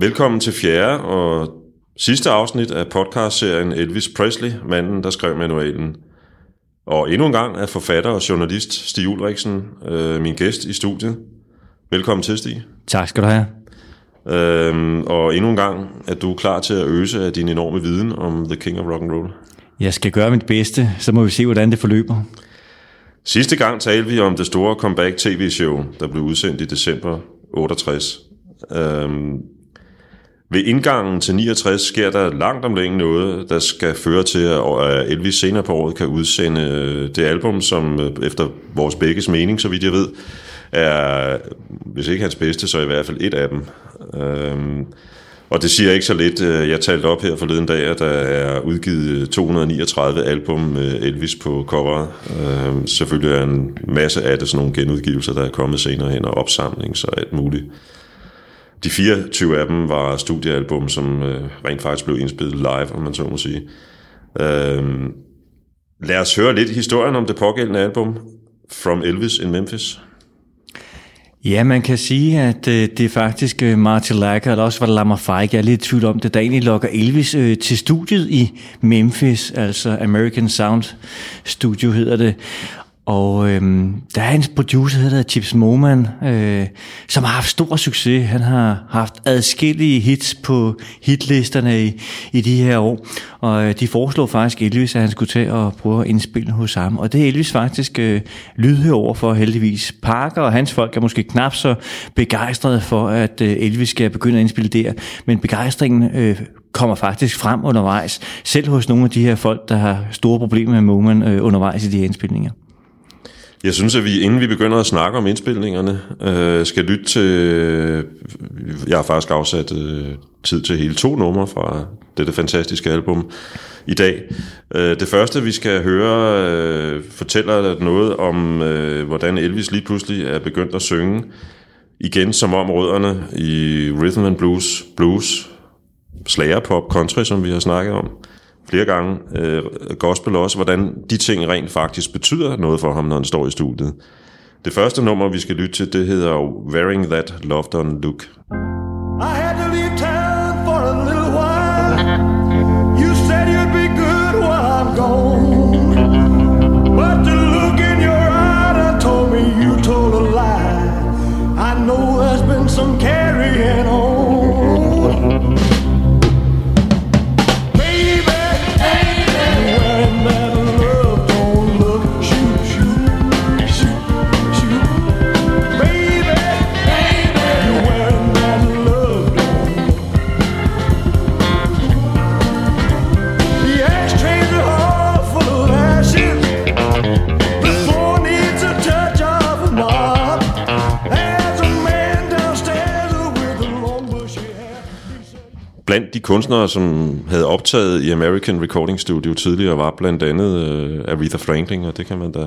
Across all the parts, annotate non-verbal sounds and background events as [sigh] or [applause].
Velkommen til fjerde og sidste afsnit af podcastserien Elvis Presley, manden, der skrev manualen. Og endnu en gang er forfatter og journalist Stig Ulriksen øh, min gæst i studiet. Velkommen til, Stig. Tak skal du have. Øhm, og endnu en gang er du klar til at øse af din enorme viden om The King of Rock and Roll. Jeg skal gøre mit bedste, så må vi se, hvordan det forløber. Sidste gang talte vi om det store comeback tv-show, der blev udsendt i december 68. Øhm, ved indgangen til 69 sker der langt om længe noget, der skal føre til, at Elvis senere på året kan udsende øh, det album, som øh, efter vores begges mening, så vidt jeg ved, er, hvis ikke hans bedste, så i hvert fald et af dem. Øhm, og det siger ikke så lidt. Øh, jeg talte op her forleden dag, at der er udgivet 239 album med Elvis på coveret. Øhm, selvfølgelig er en masse af det sådan nogle genudgivelser, der er kommet senere hen, og opsamling, så alt muligt. De 24 af dem var studiealbum, som øh, rent faktisk blev indspillet live, om man så må sige. Øh, lad os høre lidt historien om det pågældende album, From Elvis in Memphis. Ja, man kan sige, at øh, det er faktisk øh, Martin Lager, eller også var det Lamar Feige, jeg er lidt i tvivl om det, der egentlig lokker Elvis øh, til studiet i Memphis, altså American Sound Studio hedder det. Og øhm, der er en producer, der hedder Chips Moman, øh, som har haft stor succes. Han har haft adskillige hits på hitlisterne i, i de her år. Og øh, de foreslog faktisk Elvis, at han skulle tage og prøve at indspille hos ham. Og det er Elvis faktisk øh, lydhør over for heldigvis. Parker og hans folk er måske knap så begejstrede for, at øh, Elvis skal begynde at indspille der. Men begejstringen øh, kommer faktisk frem undervejs. Selv hos nogle af de her folk, der har store problemer med Moman øh, undervejs i de her indspilninger. Jeg synes, at vi, inden vi begynder at snakke om indspilningerne, øh, skal lytte til... Jeg har faktisk afsat øh, tid til hele to numre fra dette fantastiske album i dag. Øh, det første, vi skal høre, øh, fortæller noget om, øh, hvordan Elvis lige pludselig er begyndt at synge igen som om rødderne i rhythm and blues, blues, slagerpop, country, som vi har snakket om flere gange, øh, gospel også, hvordan de ting rent faktisk betyder noget for ham, når han står i studiet. Det første nummer, vi skal lytte til, det hedder Wearing That Loved On Look. I had kunstnere, som havde optaget i American Recording Studio tidligere, var blandt andet øh, Aretha Franklin, og det kan man da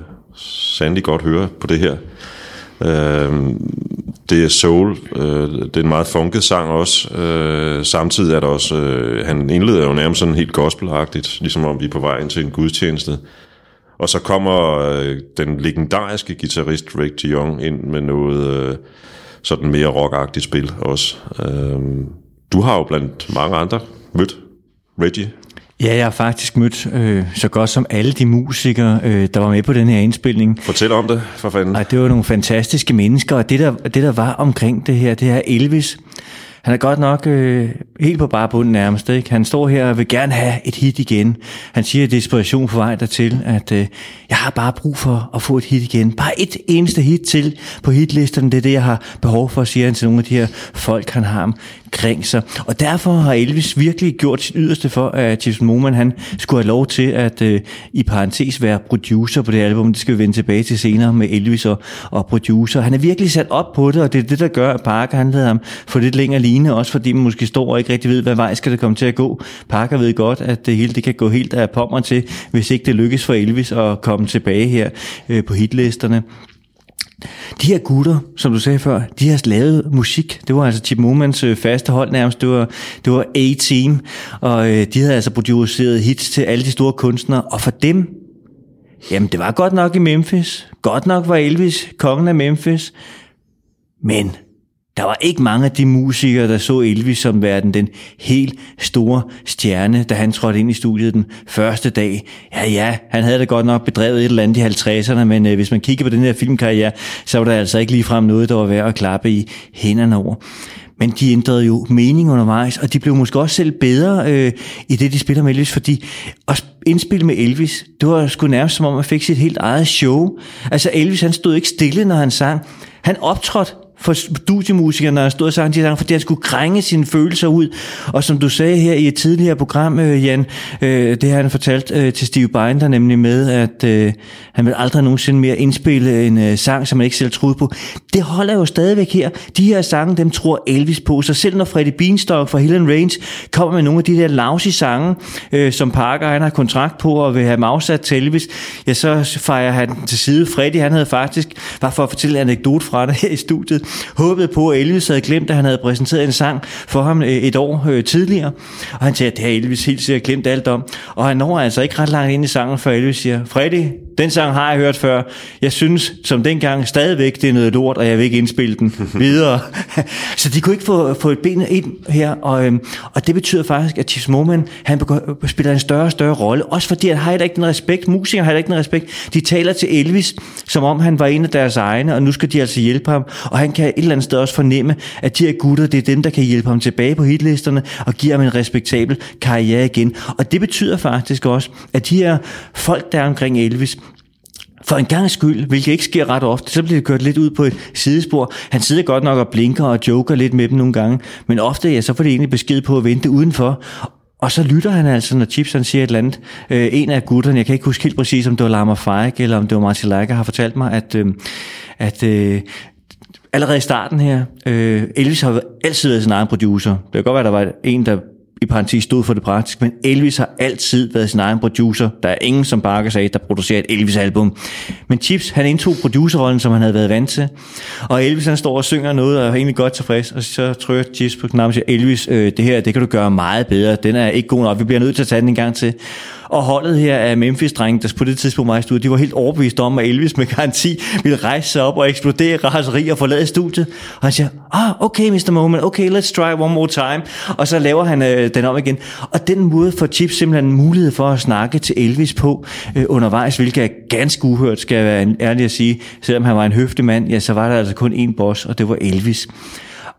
sandelig godt høre på det her. Øh, det er soul, øh, det er en meget funket sang også. Øh, samtidig er der også, øh, han indleder jo nærmest sådan helt gospelagtigt, ligesom om vi er på vej ind til en gudstjeneste. Og så kommer øh, den legendariske guitarist Rick Young ind med noget øh, sådan mere rockagtigt spil også. Øh, du har jo blandt mange andre mødt Reggie. Ja, jeg har faktisk mødt øh, så godt som alle de musikere, øh, der var med på den her indspilning. Fortæl om det, for fanden. Og det var nogle fantastiske mennesker, og det der, det der var omkring det her, det her Elvis, han er godt nok øh, helt på bare bunden nærmest. Ikke? Han står her og vil gerne have et hit igen. Han siger, at desperation på vej dertil, at øh, jeg har bare brug for at få et hit igen. Bare et eneste hit til på hitlisterne. Det er det, jeg har behov for, siger han til nogle af de her folk, han har omkring sig. Og derfor har Elvis virkelig gjort sit yderste for, at Jason Moman han skulle have lov til at øh, i parentes være producer på det album. Det skal vi vende tilbage til senere med Elvis og, og producer. Han er virkelig sat op på det, og det er det, der gør, at Parker han lader ham få lidt længere line, også fordi man måske står og ikke rigtig ved, hvad vej skal det komme til at gå. Parker ved godt, at det hele det kan gå helt af pommer til, hvis ikke det lykkes for Elvis at komme tilbage her øh, på hitlisterne. De her gutter, som du sagde før, de har lavet musik. Det var altså Chip Momans øh, faste hold nærmest. Det var, det var A-Team, og øh, de havde altså produceret hits til alle de store kunstnere. Og for dem, jamen det var godt nok i Memphis. Godt nok var Elvis kongen af Memphis. Men der var ikke mange af de musikere, der så Elvis som verden den helt store stjerne, da han trådte ind i studiet den første dag. Ja, ja, han havde da godt nok bedrevet et eller andet i 50'erne, men øh, hvis man kigger på den her filmkarriere, så var der altså ikke ligefrem noget, der var værd at klappe i hænderne over. Men de ændrede jo mening undervejs, og de blev måske også selv bedre øh, i det, de spiller med Elvis, fordi at indspille med Elvis, det var sgu nærmest som om, man fik sit helt eget show. Altså Elvis, han stod ikke stille, når han sang. Han optrådte for studiemusikerne, når han stod og sang de sange, fordi han skulle krænge sine følelser ud. Og som du sagde her i et tidligere program, øh, Jan, øh, det har han fortalt øh, til Steve Binder nemlig med, at øh, han vil aldrig nogensinde mere indspille en øh, sang, som han ikke selv troede på. Det holder jo stadigvæk her. De her sange, dem tror Elvis på. Så selv når Freddie Beanstalk fra Hill Range kommer med nogle af de der lousy sange, øh, som Parker han har kontrakt på og vil have afsat til Elvis, ja, så fejrer han til side. Freddie, han havde faktisk, bare for at fortælle en anekdote fra det her i studiet, håbede på, at Elvis havde glemt, at han havde præsenteret en sang for ham øh, et år øh, tidligere. Og han siger, at det har Elvis helt sikkert glemt alt om. Og han når altså ikke ret langt ind i sangen, før Elvis siger, Freddy, den sang har jeg hørt før. Jeg synes, som dengang, stadigvæk det er noget lort, og jeg vil ikke indspille den [laughs] videre. så de kunne ikke få, få et ben ind her, og, øhm, og det betyder faktisk, at Chiefs Moman, han spiller en større og større rolle, også fordi han har ikke den respekt, musikere har ikke den respekt. De taler til Elvis, som om han var en af deres egne, og nu skal de altså hjælpe ham, og han kan et eller andet sted også fornemme, at de her gutter, det er dem, der kan hjælpe ham tilbage på hitlisterne, og give ham en respektabel karriere igen. Og det betyder faktisk også, at de her folk, der er omkring Elvis, for en gang skyld, hvilket ikke sker ret ofte, så bliver det kørt lidt ud på et sidespor. Han sidder godt nok og blinker og joker lidt med dem nogle gange, men ofte ja, så får det egentlig besked på at vente udenfor. Og så lytter han altså, når Chips han siger et eller andet. Øh, en af gutterne, jeg kan ikke huske helt præcis, om det var Lama Feig, eller om det var Martin Leica, har fortalt mig, at, øh, at øh, allerede i starten her, øh, Elvis har altid været sin egen producer. Det kan godt være, at der var en, der i parentes stod for det praktisk, men Elvis har altid været sin egen producer. Der er ingen, som Barker sagde, der producerer et Elvis-album. Men Chips, han indtog producerrollen, som han havde været vant til. Og Elvis, han står og synger noget, og er egentlig godt tilfreds. Og så trykker Chips på knappen og siger, Elvis, øh, det her, det kan du gøre meget bedre. Den er ikke god nok. Vi bliver nødt til at tage den en gang til. Og holdet her af Memphis-drenge, der på det tidspunkt var i studiet, de var helt overbevist om, at Elvis med garanti ville rejse sig op og eksplodere raseri og forlade studiet. Og han siger, ah, okay, Mr. Moment, okay, let's try one more time. Og så laver han øh, den om igen. Og den måde får Chip simpelthen mulighed for at snakke til Elvis på øh, undervejs, hvilket er ganske uhørt, skal jeg være ærlig at sige. Selvom han var en høftemand, mand, ja, så var der altså kun én boss, og det var Elvis.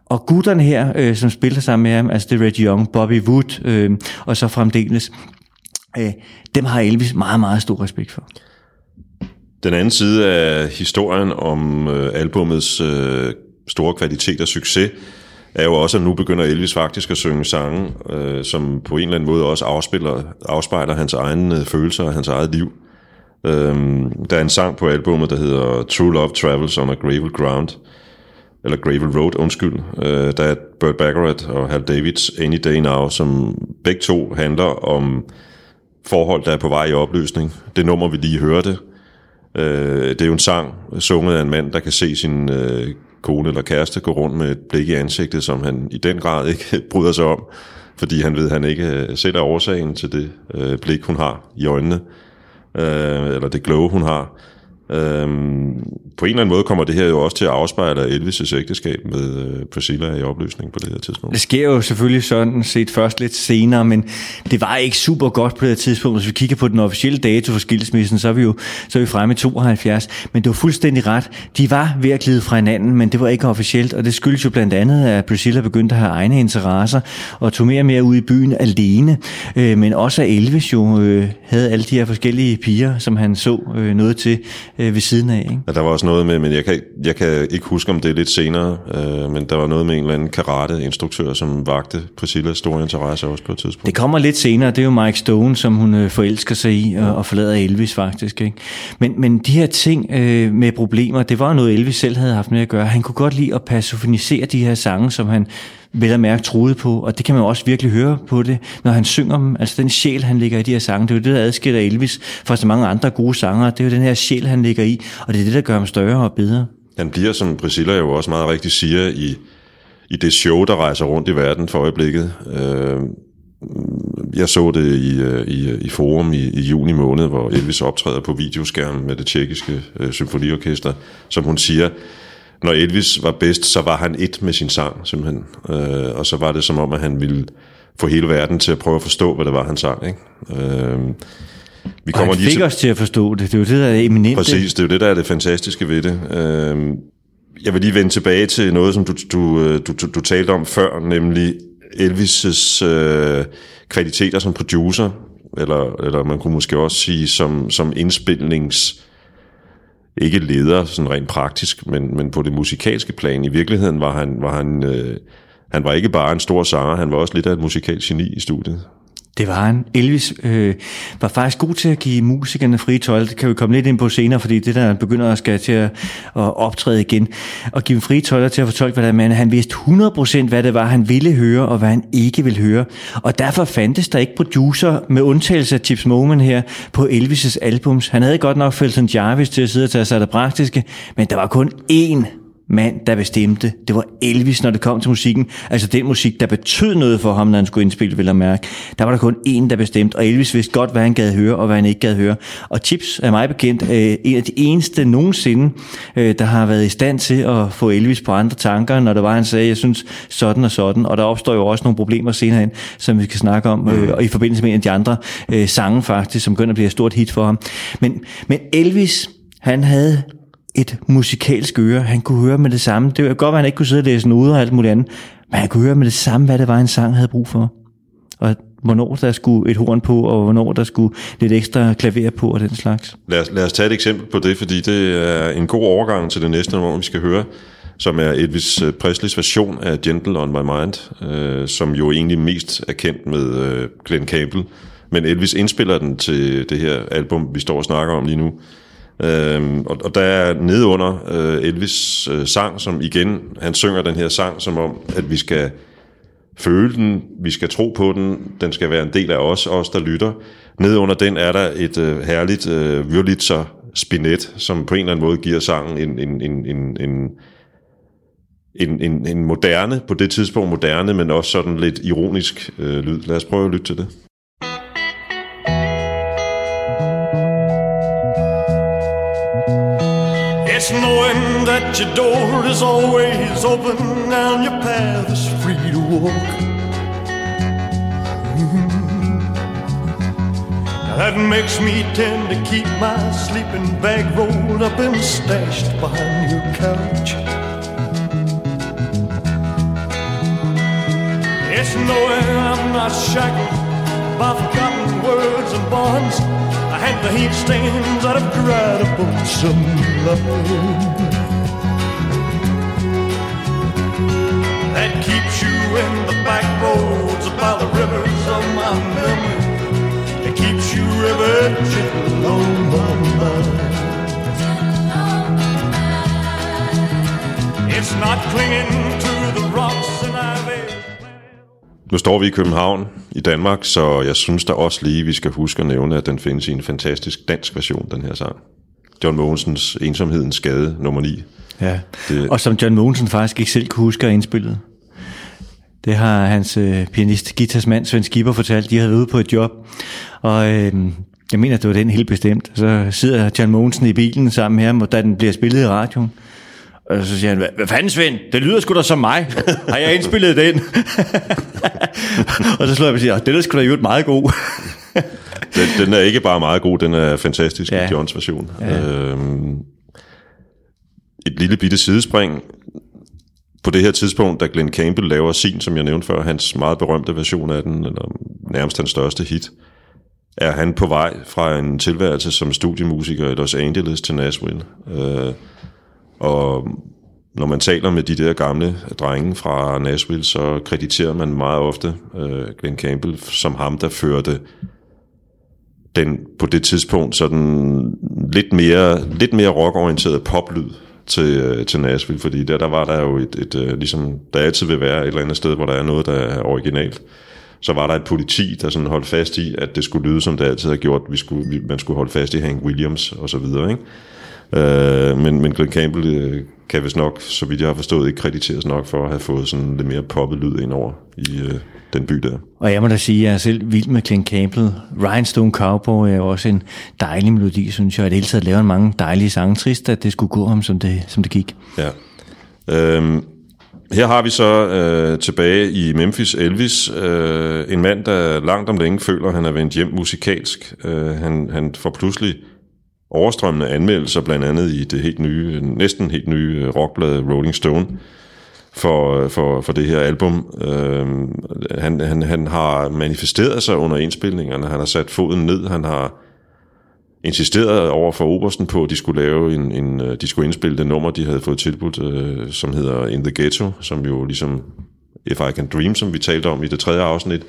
Og gutterne her, øh, som spiller sammen med ham, altså det er Reggie Young, Bobby Wood øh, og så fremdeles, øh, dem har Elvis meget, meget stor respekt for. Den anden side af historien om øh, albumets øh, store kvalitet og succes, er jo også, at nu begynder Elvis faktisk at synge sange, øh, som på en eller anden måde også afspiller, afspejler hans egne øh, følelser og hans eget liv. Øh, der er en sang på albumet, der hedder True Love Travels on a Gravel Ground, eller Gravel Road, undskyld. Øh, der er Burt Baccarat og Hal Davids Any Day Now, som begge to handler om forhold, der er på vej i opløsning. Det nummer, vi lige hørte, øh, det er jo en sang, sunget af en mand, der kan se sin øh, kone eller kæreste gå rundt med et blik i ansigtet, som han i den grad ikke [laughs] bryder sig om, fordi han ved, at han ikke øh, selv er årsagen til det øh, blik, hun har i øjnene, øh, eller det glow, hun har. Øhm, på en eller anden måde kommer det her jo også til at afspejle Elvis' ægteskab med øh, Priscilla i opløsning på det her tidspunkt. Det sker jo selvfølgelig sådan set først lidt senere, men det var ikke super godt på det her tidspunkt. Hvis vi kigger på den officielle dato for skilsmissen, så er vi jo så er vi fremme i 72. Men det var fuldstændig ret. De var ved at glide fra hinanden, men det var ikke officielt, og det skyldes jo blandt andet, at Priscilla begyndte at have egne interesser og tog mere og mere ud i byen alene. Øh, men også at Elvis jo øh, havde alle de her forskellige piger, som han så øh, noget til øh, ved siden af. Ikke? Ja, der var også noget med, men jeg kan, jeg kan ikke huske, om det er lidt senere, øh, men der var noget med en eller anden karate-instruktør, som vagte Priscillas store interesse også på et tidspunkt. Det kommer lidt senere, det er jo Mike Stone, som hun øh, forelsker sig i, og, og forlader Elvis faktisk. Ikke? Men, men de her ting øh, med problemer, det var noget, Elvis selv havde haft med at gøre. Han kunne godt lide at personificere de her sange, som han vel at mærke troede på, og det kan man jo også virkelig høre på det, når han synger dem. Altså den sjæl, han ligger i de her sange, det er jo det, der adskiller Elvis fra så mange andre gode sanger. Det er jo den her sjæl, han ligger i, og det er det, der gør ham større og bedre. Han bliver, som Priscilla jo også meget rigtigt siger, i, i det show, der rejser rundt i verden for øjeblikket. Øh, jeg så det i, øh, i, i forum i, i juni måned, hvor Elvis optræder på videoskærmen med det tjekkiske øh, symfoniorkester, som hun siger, når Elvis var bedst, så var han et med sin sang, simpelthen. Øh, og så var det som om, at han ville få hele verden til at prøve at forstå, hvad det var, han sang. Ikke? Øh, vi kommer og han lige fik til... os til at forstå det. Det er jo det, der er eminent. Præcis, det er jo det, der er det fantastiske ved det. Øh, jeg vil lige vende tilbage til noget, som du, du, øh, du, du, du talte om før, nemlig Elvis' øh, kvaliteter som producer, eller, eller man kunne måske også sige som, som indspilnings ikke leder sådan rent praktisk, men, men på det musikalske plan. I virkeligheden var han, var han, øh, han var ikke bare en stor sanger, han var også lidt af et musikalsk geni i studiet. Det var han. Elvis øh, var faktisk god til at give musikerne frie tøjler. Det kan vi komme lidt ind på senere, fordi det der begynder at skal til at, at optræde igen. Og give dem frie tøjler til at fortolke, hvad der er. Han vidste 100% hvad det var, han ville høre, og hvad han ikke ville høre. Og derfor fandtes der ikke producer, med undtagelse af Chips Moment her, på Elvis' albums. Han havde godt nok Felton Jarvis til at sidde og tage sig af det praktiske, men der var kun én mand, der bestemte. Det var Elvis, når det kom til musikken. Altså den musik, der betød noget for ham, når han skulle indspille, vil jeg mærke. Der var der kun én, der bestemte, og Elvis vidste godt, hvad han gad høre, og hvad han ikke gad høre. Og Chips er mig bekendt øh, en af de eneste nogensinde, øh, der har været i stand til at få Elvis på andre tanker, når det var, han sagde, jeg synes sådan og sådan. Og der opstår jo også nogle problemer senere hen, som vi skal snakke om, øh, og i forbindelse med en af de andre øh, sange faktisk, som begynder at blive et stort hit for ham. Men, men Elvis, han havde et musikalsk øre. Han kunne høre med det samme. Det var godt, at han ikke kunne sidde og læse noder og alt muligt andet, men han kunne høre med det samme, hvad det var, en sang havde brug for. Og hvornår der skulle et horn på, og hvornår der skulle lidt ekstra klaver på og den slags. Lad os, lad os tage et eksempel på det, fordi det er en god overgang til det næste nummer, vi skal høre, som er Elvis øh, Presleys version af Gentle on My Mind, øh, som jo egentlig mest er kendt med øh, Glenn Campbell. Men Elvis indspiller den til det her album, vi står og snakker om lige nu, Øhm, og, og der er nede under øh, Elvis øh, sang, som igen, han synger den her sang, som om, at vi skal føle den, vi skal tro på den, den skal være en del af os, os der lytter. Nede under den er der et øh, herligt øh, Wurlitzer spinet, som på en eller anden måde giver sangen en, en, en, en, en en, en, en moderne, på det tidspunkt moderne, men også sådan lidt ironisk øh, lyd. Lad os prøve at lytte til det. Your door is always open and your path is free to walk. Mm-hmm. That makes me tend to keep my sleeping bag rolled up and stashed behind your couch. It's knowing I'm not shackled by forgotten words and bonds I and the heat stains that have dried up on some loving in the back roads by the rivers of my memory. It keeps you gentle on my mind. It's not clinging to the rocks and ivy. Nu står vi i København i Danmark, så jeg synes da også lige, vi skal huske at nævne, at den findes i en fantastisk dansk version, den her sang. John Mogensens Ensomhedens Skade, nummer 9. Ja, det... og som John Mogensen faktisk ikke selv kunne huske at indspille. Det har hans øh, pianist, guitarsmand Svend Skipper fortalt. De havde været ude på et job, og øh, jeg mener, det var den helt bestemt. Så sidder John Mogensen i bilen sammen med ham, og da den bliver spillet i radioen, og så siger han, hvad fanden Svend, det lyder sgu da som mig. [laughs] Har jeg indspillet den? [laughs] og så slår jeg og siger, den er sgu da gjort meget god. [laughs] den, den er ikke bare meget god, den er fantastisk ja. i Johns version. Ja. Øhm, et lille bitte sidespring. På det her tidspunkt, da Glenn Campbell laver sin, som jeg nævnte før, hans meget berømte version af den, eller nærmest hans største hit, er han på vej fra en tilværelse som studiemusiker i Los Angeles til Nashville. Øh, og når man taler med de der gamle drenge fra Nashville, så krediterer man meget ofte øh, Glenn Campbell som ham, der førte den på det tidspunkt sådan lidt mere, lidt mere rockorienteret poplyd til, øh, til Nashville, fordi der, der var der jo et, et, et, ligesom der altid vil være et eller andet sted, hvor der er noget, der er originalt. Så var der et politi, der sådan holdt fast i, at det skulle lyde, som det altid har gjort. Vi skulle, vi, man skulle holde fast i Hank Williams og så videre, ikke? Øh, men, men Glenn Campbell øh, kan vist nok, så vidt jeg har forstået, ikke krediteres nok for at have fået sådan lidt mere poppet lyd ind over i øh, den by der. Og jeg må da sige, at jeg er selv vild med Glenn Campbell. Rhinestone Cowboy er jo også en dejlig melodi, synes jeg. Og det hele taget laver mange dejlige sange. Trist, at det skulle gå ham, som det, som det gik. Ja. Øhm, her har vi så øh, tilbage i Memphis Elvis, øh, en mand, der langt om længe føler, at han er vendt hjem musikalsk. Øh, han, han får pludselig overstrømmende anmeldelser, blandt andet i det helt nye, næsten helt nye øh, rockblad Rolling Stone, for, øh, for, for det her album. Øh, han, han, han har manifesteret sig under indspilningerne, han har sat foden ned, han har insisteret over for Obersten på, at de skulle lave en, en øh, de skulle indspille det nummer, de havde fået tilbudt, øh, som hedder In the Ghetto, som jo ligesom If I Can Dream, som vi talte om i det tredje afsnit,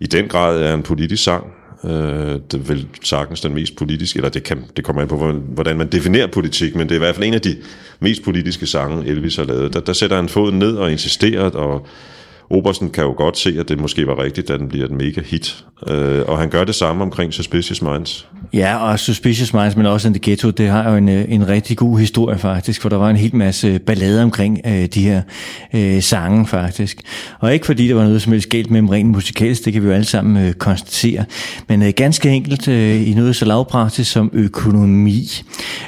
i den grad er en politisk sang. Øh, det er vel sagtens den mest politiske, eller det, kan, det kommer an på, hvordan man definerer politik, men det er i hvert fald en af de mest politiske sange, Elvis har lavet. Der, der sætter han foden ned og insisterer, og Obersten kan jo godt se, at det måske var rigtigt, at den bliver et mega hit. Øh, og han gør det samme omkring Suspicious Minds. Ja, og Suspicious Minds, men også The Ghetto, det har jo en, øh, en rigtig god historie faktisk, for der var en hel masse ballade omkring øh, de her øh, sange faktisk. Og ikke fordi der var noget som helst galt med dem rent musikalsk, det kan vi jo alle sammen øh, konstatere, men øh, ganske enkelt øh, i noget så lavpraktisk som økonomi.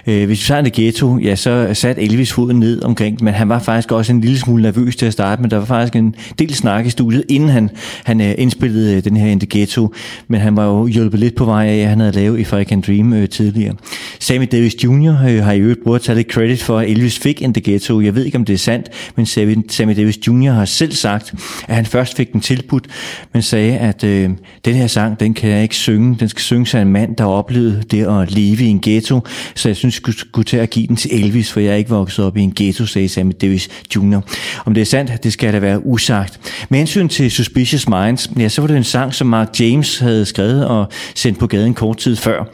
Øh, hvis vi tager The Ghetto, ja, så satte Elvis foden ned omkring men han var faktisk også en lille smule nervøs til at starte, men der var faktisk en del snak i studiet, inden han, han øh, indspillede øh, den her In The Ghetto, men han var jo hjulpet lidt på vej af, at han havde lavet If I Can Dream øh, tidligere. Sammy Davis Jr. Øh, har i øvrigt brugt at tage lidt credit for, at Elvis fik In The Ghetto. Jeg ved ikke, om det er sandt, men Sammy, Sammy Davis Jr. har selv sagt, at han først fik den tilbudt, men sagde, at øh, den her sang, den kan jeg ikke synge. Den skal synges af en mand, der oplevede det at leve i en ghetto, så jeg synes, jeg skulle, skulle til at give den til Elvis, for jeg er ikke vokset op i en ghetto, sagde Sammy Davis Jr. Om det er sandt, det skal da være usagt. Med hensyn til Suspicious Minds, ja, så var det en sang, som Mark James havde skrevet og sendt på gaden kort tid før.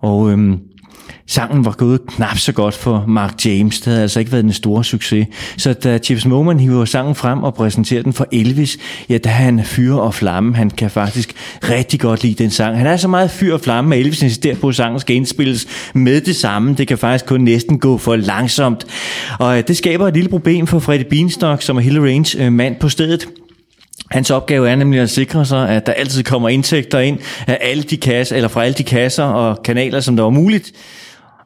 Og øhm, sangen var gået knap så godt for Mark James. Det havde altså ikke været en stor succes. Så da Chips Moman hiver sangen frem og præsenterer den for Elvis, ja, der er han fyr og flamme. Han kan faktisk rigtig godt lide den sang. Han er så meget fyr og flamme, at Elvis insisterer på, at sangen skal indspilles med det samme. Det kan faktisk kun næsten gå for langsomt. Og øh, det skaber et lille problem for Freddie Beanstalk, som er Hill Range øh, mand på stedet. Hans opgave er nemlig at sikre sig, at der altid kommer indtægter ind af alle de kasser, eller fra alle de kasser og kanaler, som der var muligt.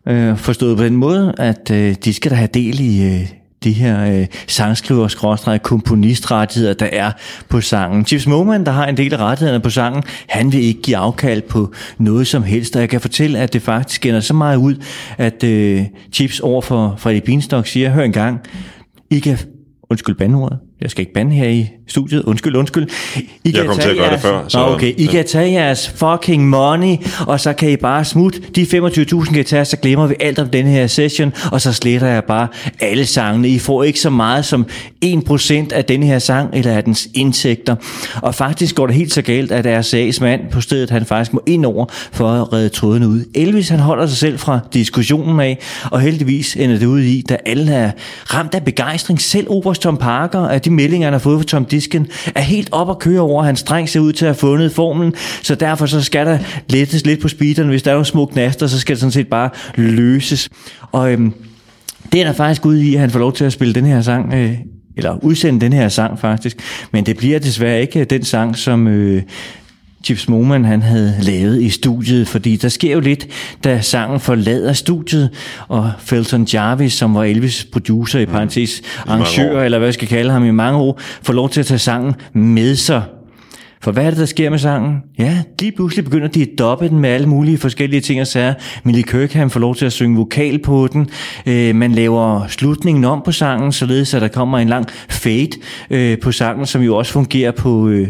Øh, forstået på den måde, at øh, de skal da have del i øh, de her øh, sangskriver komponistrettigheder, der er på sangen. Chips Moman, der har en del af rettighederne på sangen, han vil ikke give afkald på noget som helst, og jeg kan fortælle, at det faktisk ender så meget ud, at øh, Chips over for Freddy Beanstalk siger, hør en gang, I kan, undskyld bandordet, jeg skal ikke bande her i studiet. Undskyld, undskyld. I jeg kom til at gøre jeres... det før. Så... Okay, I ja. kan tage jeres fucking money, og så kan I bare smutte. De 25.000 kan tage, så glemmer vi alt om den her session, og så sletter jeg bare alle sangene. I får ikke så meget som 1% af den her sang, eller af dens indtægter. Og faktisk går det helt så galt, at deres sagsmand på stedet, han faktisk må ind over for at redde trådene ud. Elvis, han holder sig selv fra diskussionen af, og heldigvis ender det ud i, da alle er ramt af begejstring. Selv Oberst Tom Parker, at de meldinger, han har fået fra Tom Disken, er helt op at køre over. Hans dreng ser ud til at have fundet formlen, så derfor så skal der lettes lidt på speederen. Hvis der er nogle små knaster, så skal det sådan set bare løses. Og øhm, det er der faktisk ude i, at han får lov til at spille den her sang, øh, eller udsende den her sang faktisk. Men det bliver desværre ikke øh, den sang, som øh, Chips Moman han havde lavet i studiet, fordi der sker jo lidt, da sangen forlader studiet, og Felton Jarvis, som var Elvis producer i mm. parentes, arrangør, eller hvad jeg skal kalde ham i mange år, får lov til at tage sangen med sig for hvad er det, der sker med sangen? Ja, lige pludselig begynder de at doppe den med alle mulige forskellige ting og sager. Millie Kirkham får lov til at synge vokal på den. Øh, man laver slutningen om på sangen, således at der kommer en lang fade øh, på sangen, som jo også fungerer på... Øh,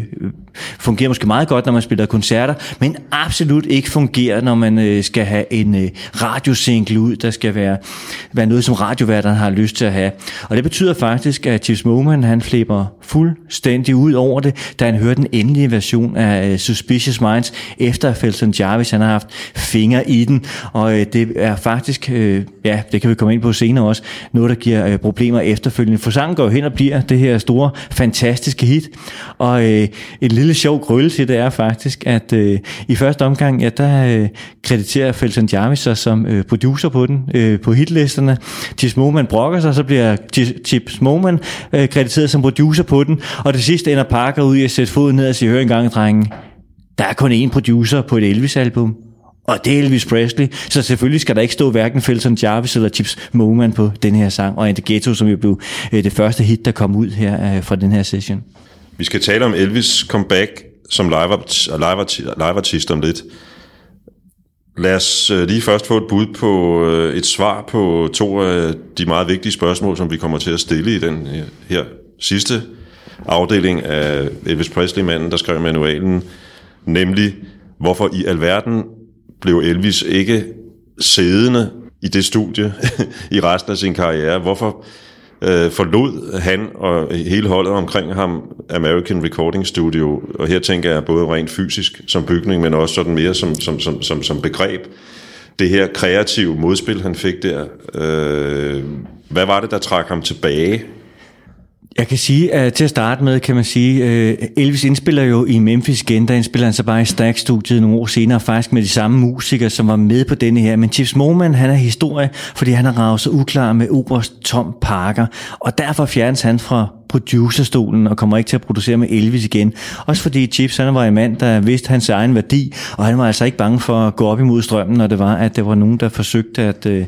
fungerer måske meget godt, når man spiller koncerter, men absolut ikke fungerer, når man øh, skal have en øh, radiosingle ud, der skal være, være noget, som radioværterne har lyst til at have. Og det betyder faktisk, at Chips Moman, han flipper fuldstændig ud over det, da han hører den mandlige version af uh, Suspicious Minds, efter Felton Jarvis han har haft fingre i den, og uh, det er faktisk, uh, ja, det kan vi komme ind på senere også, noget, der giver uh, problemer efterfølgende. For sangen går jo hen og bliver det her store, fantastiske hit, og uh, et lille sjov grølle til det er faktisk, at uh, i første omgang, ja, der uh, krediterer Felton Jarvis sig som uh, producer på den, uh, på hitlisterne. Chips Moman brokker sig, så bliver Chips Moman uh, krediteret som producer på den, og det sidste ender Parker ud i at sætte foden ned og sige, høre en gang, drenge, der er kun én producer på et Elvis-album, og det er Elvis Presley, så selvfølgelig skal der ikke stå hverken Felton Jarvis eller Chips Moman på den her sang, og The Ghetto, som jo blev øh, det første hit, der kom ud her øh, fra den her session. Vi skal tale om Elvis comeback som live-artist live live om lidt. Lad os øh, lige først få et bud på et svar på to af de meget vigtige spørgsmål, som vi kommer til at stille i den her sidste afdeling af Elvis Presley-manden, der skrev manualen, nemlig hvorfor i alverden blev Elvis ikke siddende i det studie [laughs] i resten af sin karriere? Hvorfor øh, forlod han og hele holdet omkring ham American Recording Studio? Og her tænker jeg både rent fysisk som bygning, men også sådan mere som, som, som, som, som begreb. Det her kreative modspil, han fik der. Øh, hvad var det, der trak ham tilbage jeg kan sige, at til at starte med, kan man sige, øh, Elvis indspiller jo i Memphis igen, der indspiller han så bare i Stack-studiet nogle år senere, faktisk med de samme musikere, som var med på denne her. Men Chips Moman, han er historie, fordi han har ravet sig uklar med oberst Tom Parker, og derfor fjernes han fra producerstolen og kommer ikke til at producere med Elvis igen. Også fordi Chips han var en mand, der vidste hans egen værdi, og han var altså ikke bange for at gå op imod strømmen, når det var, at der var nogen, der forsøgte at, øh,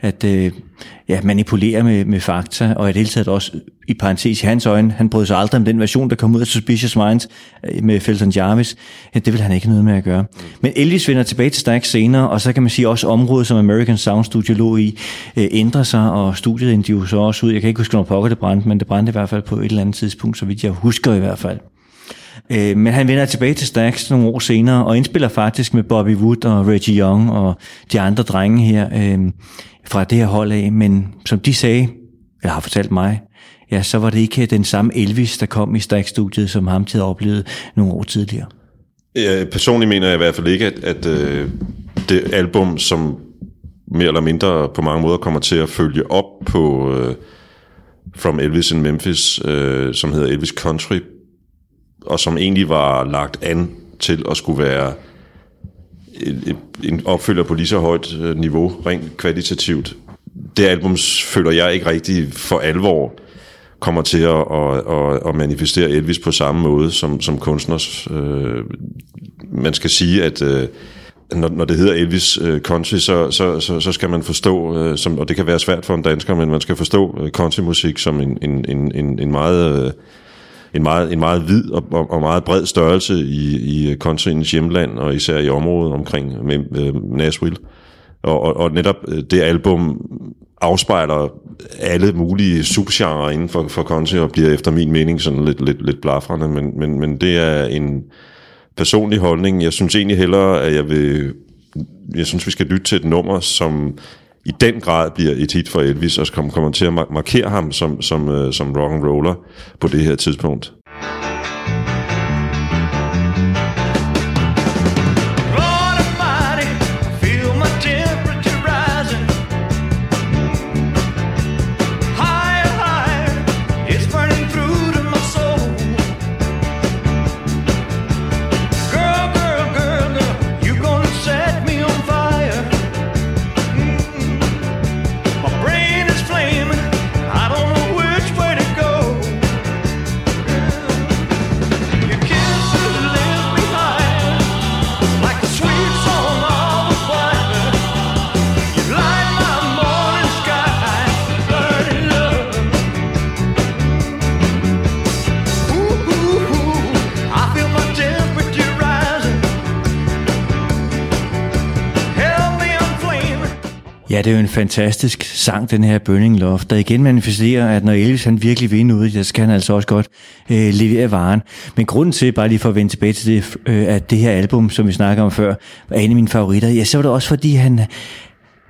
at øh, ja, manipulere med, med fakta, og i det hele taget også, i parentes i hans øjne, han brød sig aldrig om den version, der kom ud af Suspicious Minds øh, med Felton Jarvis. Ja, det vil han ikke noget med at gøre. Men Elvis vender tilbage til Stax senere, og så kan man sige også området, som American Sound Studio lå i, øh, ændrer sig, og studiet endte jo så også ud. Jeg kan ikke huske, når pokker det brændte, men det brændte i hvert fald på et eller andet tidspunkt, så vidt jeg husker i hvert fald. Øh, men han vender tilbage til Stax nogle år senere, og indspiller faktisk med Bobby Wood og Reggie Young og de andre drenge her øh, fra det her hold af. Men som de sagde, eller har fortalt mig, ja, så var det ikke den samme Elvis, der kom i Stax-studiet, som ham til at opleve nogle år tidligere. Ja, personligt mener jeg i hvert fald ikke, at, at øh, det album, som mere eller mindre på mange måder kommer til at følge op på øh, From Elvis in Memphis, øh, som hedder Elvis Country, og som egentlig var lagt an til at skulle være en opfølger på lige så højt øh, niveau, rent kvalitativt. Det album føler jeg ikke rigtig for alvor kommer til at, at, at, at manifestere Elvis på samme måde som, som kunstners. Øh, man skal sige, at øh, når, når det hedder Elvis øh, country, så, så, så, så skal man forstå, øh, som, og det kan være svært for en dansker, men man skal forstå countrymusik som en, en, en, en meget en meget, en meget vid og, og, og meget bred størrelse i, i countryens hjemland, og især i området omkring med, øh, Nashville. Og, og, og netop øh, det album afspejler alle mulige subgenre inden for, for country, og bliver efter min mening sådan lidt, lidt, lidt blafrende, men, men, men det er en personlig holdning. Jeg synes egentlig hellere, at jeg vil jeg synes, vi skal lytte til et nummer, som i den grad bliver et hit for Elvis, og kommer kommer til at markere ham som, som, øh, som rock'n'roller roller på det her tidspunkt. Ja, det er jo en fantastisk sang, den her Burning Love, der igen manifesterer, at når Elvis han virkelig vil noget, så skal han altså også godt øh, levere varen. Men grunden til, bare lige for at vende tilbage til det, øh, at det her album, som vi snakker om før, var en af mine favoritter, ja, så var det også fordi, han,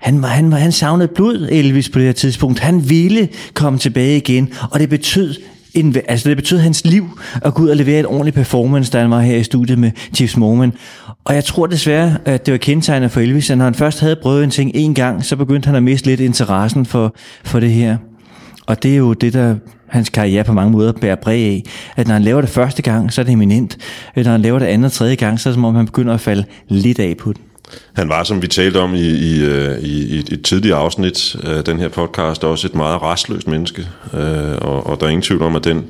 han, var, han, var, han savnede blod, Elvis, på det her tidspunkt. Han ville komme tilbage igen, og det betød en, altså det betød hans liv at gå ud og levere et ordentligt performance, da han var her i studiet med Chiefs Mormon. Og jeg tror desværre, at det var kendetegnet for Elvis, at når han først havde prøvet en ting en gang, så begyndte han at miste lidt interessen for, for det her. Og det er jo det, der hans karriere på mange måder bærer præg af. At når han laver det første gang, så er det eminent. Når han laver det andet og tredje gang, så er det som om, han begynder at falde lidt af på den. Han var, som vi talte om i, i, øh, i, i et tidligere afsnit af den her podcast, også et meget restløst menneske. Øh, og, og der er ingen tvivl om, at den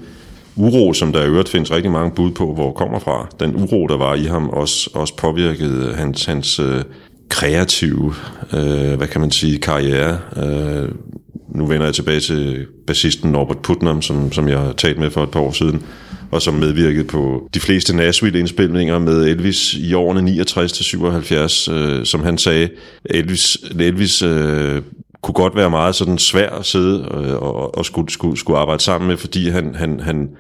uro, som der i øvrigt findes rigtig mange bud på, hvor kommer fra, den uro, der var i ham, også, også påvirkede hans, hans øh, kreative, øh, hvad kan man sige, karriere. Øh, nu vender jeg tilbage til bassisten Norbert Putnam, som, som jeg har talt med for et par år siden, og som medvirkede på de fleste Nashville-indspilninger med Elvis i årene 69-77, øh, som han sagde, Elvis, Elvis øh, kunne godt være meget sådan svær at sidde øh, og, og skulle, skulle, skulle arbejde sammen med, fordi han, han, han,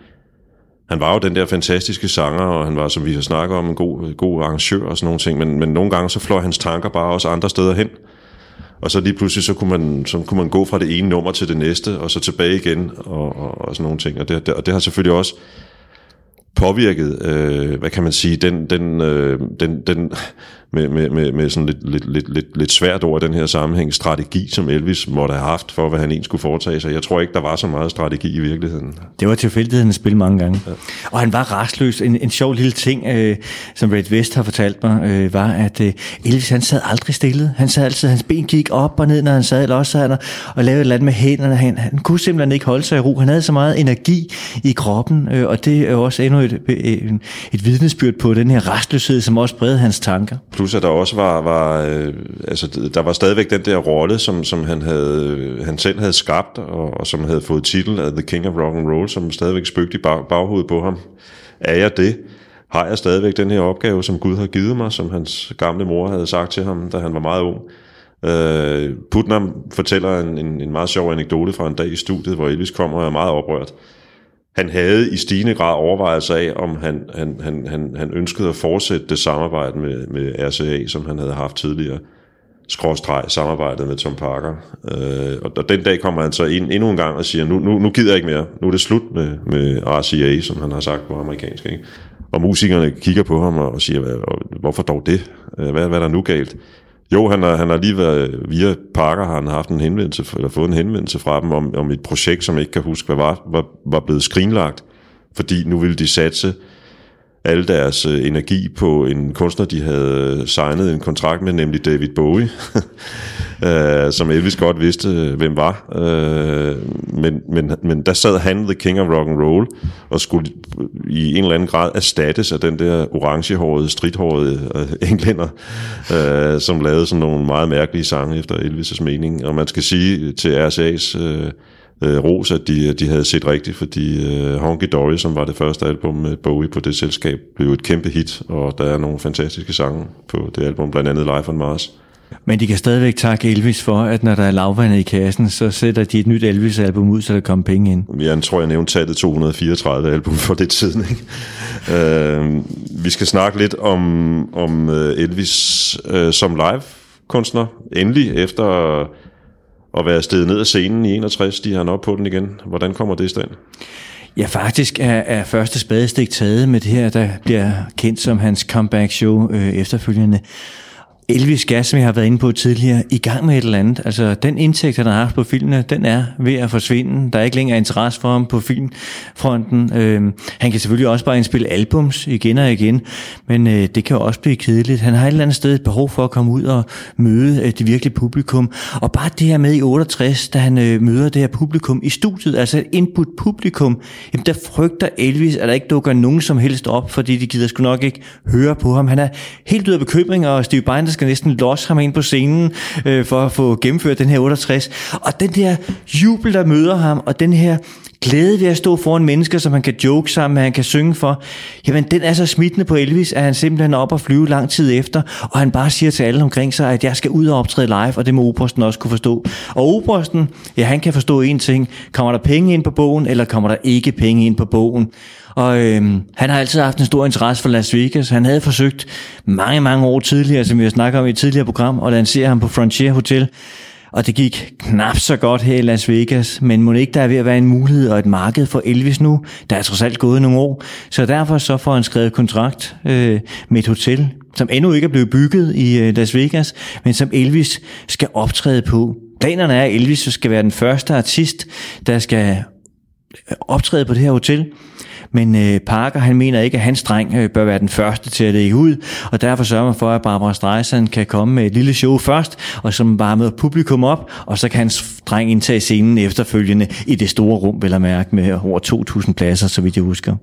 han var jo den der fantastiske sanger, og han var, som vi har snakket om, en god, god arrangør og sådan nogle ting, men, men nogle gange så fløj hans tanker bare også andre steder hen. Og så lige pludselig, så kunne, man, så kunne man gå fra det ene nummer til det næste, og så tilbage igen, og, og, og sådan nogle ting. Og det, det, og det har selvfølgelig også påvirket, øh, hvad kan man sige, den, den, øh, den, den med, med, med, med sådan lidt, lidt, lidt, lidt, lidt svært over den her sammenhæng, strategi, som Elvis måtte have haft for, hvad han egentlig skulle foretage sig. Jeg tror ikke, der var så meget strategi i virkeligheden. Det var tilfældigheden at spille mange gange. Ja. Og han var restløs. En, en sjov lille ting, øh, som Red West har fortalt mig, øh, var, at øh, Elvis han sad aldrig stille. Han sad altid, hans ben gik op og ned, når han sad, eller også sad han og lavede et eller andet med hænderne. Han, han kunne simpelthen ikke holde sig i ro. Han havde så meget energi i kroppen, øh, og det er også endnu et, et, et vidnesbyrd på den her restløshed, som også bredte hans tanker. Plus at der også var, var øh, altså der var stadigvæk den der rolle, som, som han, havde, han selv havde skabt, og, og som havde fået titel af The King of Rock and Roll, som stadigvæk spøgte i bag, baghovedet på ham. Er jeg det? Har jeg stadigvæk den her opgave, som Gud har givet mig, som hans gamle mor havde sagt til ham, da han var meget ung? Uh, Putnam fortæller en, en, en meget sjov anekdote fra en dag i studiet, hvor Elvis kommer og er meget oprørt han havde i stigende grad overvejelser af, om han, han, han, han, han ønskede at fortsætte det samarbejde med, med RCA, som han havde haft tidligere. Skråstreg samarbejdet med Tom Parker. Øh, og, og den dag kommer han så ind endnu en gang og siger, nu, nu, nu gider jeg ikke mere. Nu er det slut med, med RCA, som han har sagt på amerikansk. Ikke? Og musikerne kigger på ham og siger, hvorfor dog det? Øh, hvad, hvad er der nu galt? Jo, han har, han har lige været, via Parker har han haft en henvendelse, eller fået en henvendelse fra dem om, om et projekt, som jeg ikke kan huske, hvad var, var, var blevet skrinlagt, fordi nu ville de satse al deres øh, energi på en kunstner, de havde øh, signet en kontrakt med, nemlig David Bowie, [laughs] øh, som Elvis godt vidste, øh, hvem var. Øh, men, men, men der sad han, The King of Rock and Roll, og skulle i en eller anden grad erstattes af den der orangehårede, stridthårede øh, englænder, øh, som lavede sådan nogle meget mærkelige sange efter Elvis' mening. Og man skal sige til RCA's... Øh, øh, ros, at de, de havde set rigtigt, fordi øh, Honky Dory, som var det første album med Bowie på det selskab, blev et kæmpe hit, og der er nogle fantastiske sange på det album, blandt andet Life on Mars. Men de kan stadigvæk takke Elvis for, at når der er lavvandet i kassen, så sætter de et nyt Elvis-album ud, så der kommer penge ind. Jeg tror, jeg nævnte tallet 234 album for det tiden. Ikke? øh, vi skal snakke lidt om, om øh, Elvis øh, som live-kunstner. Endelig efter at være steget ned af scenen i 61, de har han op på den igen. Hvordan kommer det i stand? Ja, faktisk er, er første spadestik taget med det her, der bliver kendt som hans comeback show øh, efterfølgende. Elvis Gas, som jeg har været inde på tidligere, i gang med et eller andet. Altså, den indtægt, han har haft på filmene, den er ved at forsvinde. Der er ikke længere interesse for ham på filmfronten. Øh, han kan selvfølgelig også bare indspille albums igen og igen, men øh, det kan jo også blive kedeligt. Han har et eller andet sted et behov for at komme ud og møde øh, det virkelige publikum. Og bare det her med i 68, da han øh, møder det her publikum i studiet, altså et input publikum, jamen der frygter Elvis, at der ikke dukker nogen som helst op, fordi de gider sgu nok ikke høre på ham. Han er helt ud af bekymring, og Steve Binder skal næsten losse ham ind på scenen øh, for at få gennemført den her 68. Og den der jubel, der møder ham, og den her glæde ved at stå foran mennesker, som han kan joke sammen med, han kan synge for, jamen den er så smittende på Elvis, at han simpelthen er op og flyve lang tid efter, og han bare siger til alle omkring sig, at jeg skal ud og optræde live, og det må Obersten også kunne forstå. Og Obersten, ja han kan forstå en ting, kommer der penge ind på bogen, eller kommer der ikke penge ind på bogen? Og øhm, han har altid haft en stor interesse for Las Vegas. Han havde forsøgt mange, mange år tidligere, som vi har snakket om i et tidligere program, at lancere ham på Frontier Hotel. Og det gik knap så godt her i Las Vegas, men må ikke der er ved at være en mulighed og et marked for Elvis nu. Der er trods alt gået nogle år, så derfor så får han skrevet kontrakt øh, med et hotel, som endnu ikke er blevet bygget i øh, Las Vegas, men som Elvis skal optræde på. Planerne er, at Elvis skal være den første artist, der skal øh, optræde på det her hotel. Men øh, Parker, han mener ikke, at hans dreng øh, bør være den første til at lægge ud, og derfor sørger man for, at Barbara Streisand kan komme med et lille show først, og som varmer publikum op, og så kan hans dreng indtage scenen efterfølgende i det store rum, vil jeg mærke, med over 2.000 pladser, så vidt jeg husker.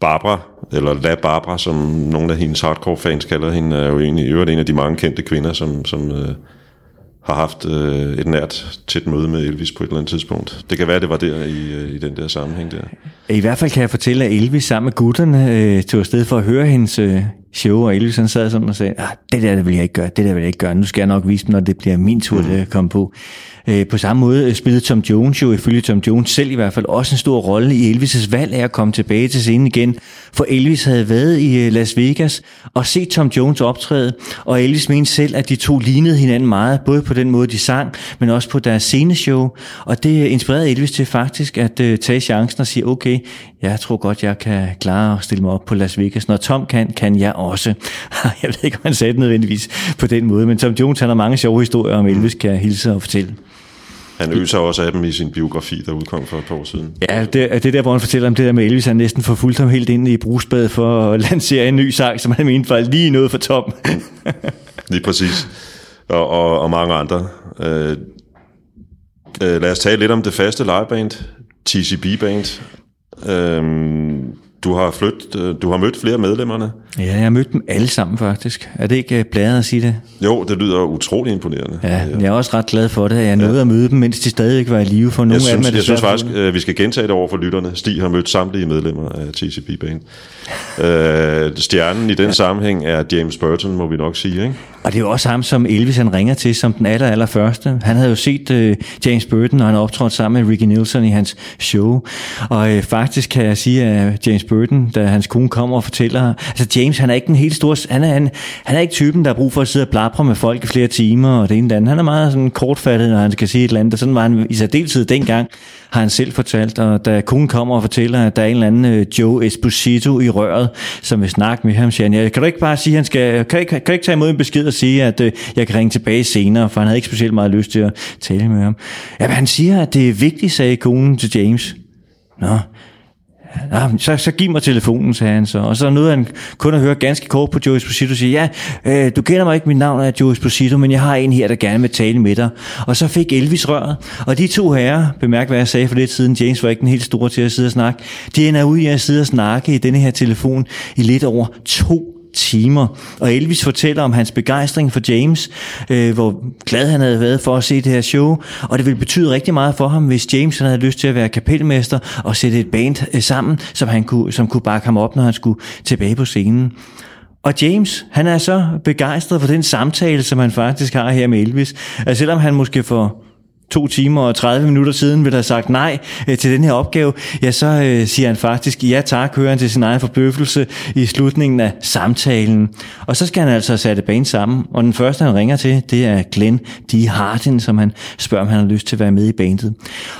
Barbara, eller La Barbara, som nogle af hendes hardcore-fans kalder hende, er jo egentlig i øvrigt en af de mange kendte kvinder, som, som øh, har haft øh, et nært tæt møde med Elvis på et eller andet tidspunkt. Det kan være, det var der i, øh, i den der sammenhæng der. I hvert fald kan jeg fortælle, at Elvis sammen med gutterne øh, tog afsted for at høre hendes øh, show, og Elvis han sad sådan og sagde, ah, det der det vil jeg ikke gøre, det der vil jeg ikke gøre, nu skal jeg nok vise dem, når det bliver min tur, mm. det komme på. Øh, på samme måde spillede Tom Jones jo, ifølge Tom Jones selv i hvert fald, også en stor rolle i Elvis' valg af at komme tilbage til scenen igen. For Elvis havde været i øh, Las Vegas og set Tom Jones optræde, og Elvis mente selv, at de to lignede hinanden meget, både på den måde, de sang, men også på deres sceneshow. Og det inspirerede Elvis til faktisk at uh, tage chancen og sige, okay, jeg tror godt, jeg kan klare at stille mig op på Las Vegas. Når Tom kan, kan jeg også. [laughs] jeg ved ikke, om han sagde det nødvendigvis på den måde, men Tom Jones han har mange sjove historier om Elvis, kan jeg hilse og fortælle. Han øser også af dem i sin biografi, der udkom for et par år siden. Ja, det, det der, hvor han fortæller om det der med Elvis, han næsten forfulgt ham helt ind i brugsbadet for at lancere en ny sang, som han mente var lige noget for Tom. [laughs] lige præcis. Og, og, og mange andre. Øh, øh, lad os tale lidt om det faste liveband, TCB Band. Øh, du har, flyttet, øh, du har mødt flere medlemmerne. Ja, jeg har mødt dem alle sammen faktisk. Er det ikke blæret at sige det? Jo, det lyder utrolig imponerende. Ja, jeg er også ret glad for det. Jeg nåede ja. at møde dem, mens de stadig var i live. For nogle jeg synes, af dem jeg synes faktisk, at vi skal gentage det over for lytterne. Stig har mødt samtlige medlemmer af TCP Band. [laughs] øh, stjernen i den ja. sammenhæng er James Burton, må vi nok sige. Ikke? Og det er jo også ham, som Elvis han ringer til som den aller, aller første. Han havde jo set uh, James Burton, og han optrådte sammen med Ricky Nielsen i hans show. Og uh, faktisk kan jeg sige, at James Burton, da hans kone kommer og fortæller, altså James, han er ikke den helt store, han er, han, han er ikke typen, der har brug for at sidde og blabre med folk i flere timer, og det ene andet. Han er meget sådan kortfattet, når han skal sige et eller andet, og sådan var han i særdeleshed dengang, har han selv fortalt, og da konen kommer og fortæller, at der er en eller anden øh, Joe Esposito i røret, som vil snakke med ham, siger han, ja, kan du ikke bare sige, han skal, kan, ikke, kan du ikke tage imod en besked og sige, at øh, jeg kan ringe tilbage senere, for han havde ikke specielt meget lyst til at tale med ham. Ja, men han siger, at det er vigtigt, sagde konen til James. Nå, Ja, ah, så, så giv mig telefonen, sagde han så. Og så nåede han kun at høre ganske kort på Joe Esposito og sige, ja, øh, du kender mig ikke, mit navn er Joe Esposito, men jeg har en her, der gerne vil tale med dig. Og så fik Elvis røret. Og de to herrer, bemærk hvad jeg sagde for lidt siden, James var ikke den helt store til at sidde og snakke, de ender ud i at sidde og snakke i denne her telefon i lidt over to timer. Og Elvis fortæller om hans begejstring for James, øh, hvor glad han havde været for at se det her show, og det ville betyde rigtig meget for ham, hvis James han havde lyst til at være kapelmester og sætte et band øh, sammen, som, han kunne, som kunne bakke ham op, når han skulle tilbage på scenen. Og James, han er så begejstret for den samtale, som han faktisk har her med Elvis, at selvom han måske for to timer og 30 minutter siden ville have sagt nej øh, til den her opgave, ja, så øh, siger han faktisk ja tak, hører han til sin egen forbløffelse i slutningen af samtalen. Og så skal han altså sætte banen sammen, og den første, han ringer til, det er Glenn D. Hardin, som han spørger, om han har lyst til at være med i bandet.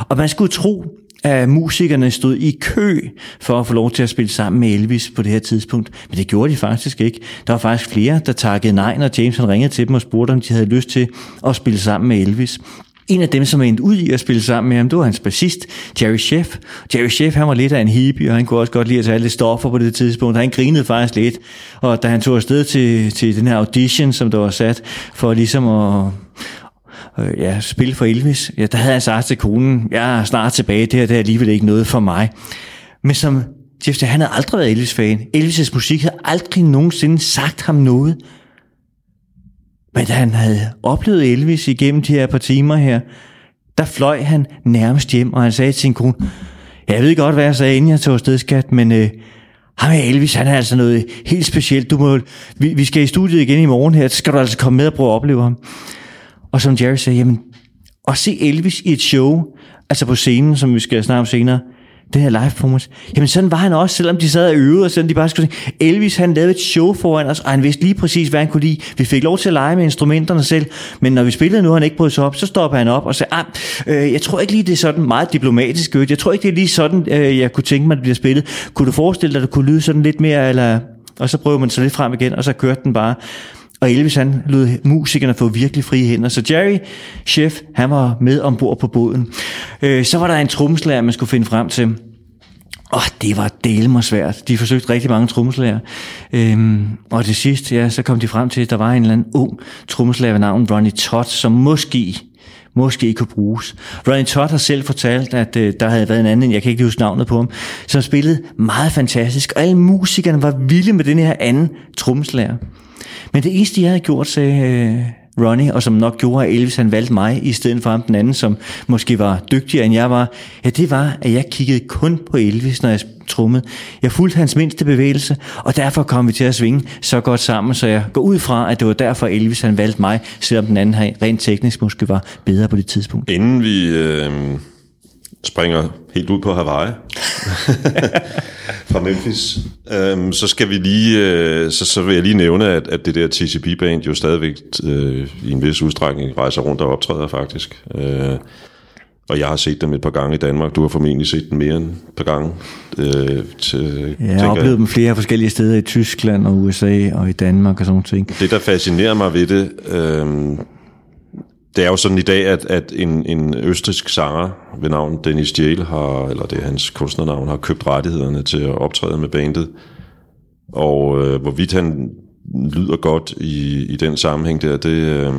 Og man skulle tro, at musikerne stod i kø for at få lov til at spille sammen med Elvis på det her tidspunkt. Men det gjorde de faktisk ikke. Der var faktisk flere, der takkede nej, når James han ringede til dem og spurgte, om de havde lyst til at spille sammen med Elvis. En af dem, som endte ud i at spille sammen med ham, det var hans bassist, Jerry Sheff. Jerry Sheff, han var lidt af en hippie, og han kunne også godt lide at tage lidt stoffer på det tidspunkt. Han grinede faktisk lidt, og da han tog afsted til, til den her audition, som der var sat, for ligesom at, øh, ja, spille for Elvis, ja, der havde han sagt til konen, jeg er snart tilbage, det her det er alligevel ikke noget for mig. Men som Jeff, han havde aldrig været Elvis-fan. Elvis' musik havde aldrig nogensinde sagt ham noget. Men da han havde oplevet Elvis igennem de her par timer her, der fløj han nærmest hjem, og han sagde til sin kone, jeg ved godt, hvad jeg sagde, inden jeg tog afsted, skat, men øh, ham med Elvis, han er altså noget helt specielt. Du må, vi, vi skal i studiet igen i morgen her, så skal du altså komme med og prøve at opleve ham. Og som Jerry sagde, jamen, at se Elvis i et show, altså på scenen, som vi skal snakke om senere, den her live performance. Jamen sådan var han også, selvom de sad og øvede, og selvom de bare skulle sige, Elvis han lavede et show foran os, og han vidste lige præcis, hvad han kunne lide. Vi fik lov til at lege med instrumenterne selv, men når vi spillede nu, han ikke brød sig op, så stopper han op og sagde, ah, øh, jeg tror ikke lige, det er sådan meget diplomatisk, jeg tror ikke, det er lige sådan, øh, jeg kunne tænke mig, at det bliver spillet. Kunne du forestille dig, at det kunne lyde sådan lidt mere, eller... Og så prøver man så lidt frem igen, og så kørte den bare. Og Elvis han lød musikerne få virkelig frie hænder. Så Jerry Chef, han var med ombord på båden. Øh, så var der en trommeslager, man skulle finde frem til. Og det var del mig svært. De forsøgte rigtig mange trommeslager. Øhm, og til sidst, ja, så kom de frem til, at der var en eller anden ung trommeslager ved navn Ronnie Todd, som måske måske ikke kunne bruges. Ronnie Todd har selv fortalt, at øh, der havde været en anden, jeg kan ikke huske navnet på ham, som spillede meget fantastisk, og alle musikerne var vilde med den her anden trommeslager. Men det eneste, jeg havde gjort, sagde øh, Ronnie, og som nok gjorde, at Elvis han valgte mig, i stedet for ham den anden, som måske var dygtigere end jeg var, ja, det var, at jeg kiggede kun på Elvis, når jeg trummede. Jeg fulgte hans mindste bevægelse, og derfor kom vi til at svinge så godt sammen, så jeg går ud fra, at det var derfor Elvis han valgte mig, selvom den anden rent teknisk måske var bedre på det tidspunkt. Inden vi øh, springer helt ud på Hawaii [laughs] fra Memphis, øh, så skal vi lige, øh, så, så vil jeg lige nævne, at, at det der TCP-band jo stadigvæk øh, i en vis udstrækning rejser rundt og optræder faktisk. Øh, og jeg har set dem et par gange i Danmark. Du har formentlig set dem mere end et par gange. Øh, til, ja, jeg har oplevet dem flere forskellige steder i Tyskland og USA og i Danmark og sådan ting. Det, der fascinerer mig ved det, øh, det er jo sådan i dag, at, at en, en østrisk sanger ved navn Dennis Jale har, eller det er hans kunstnernavn, har købt rettighederne til at optræde med bandet. Og øh, hvorvidt han lyder godt i, i den sammenhæng der, det, øh,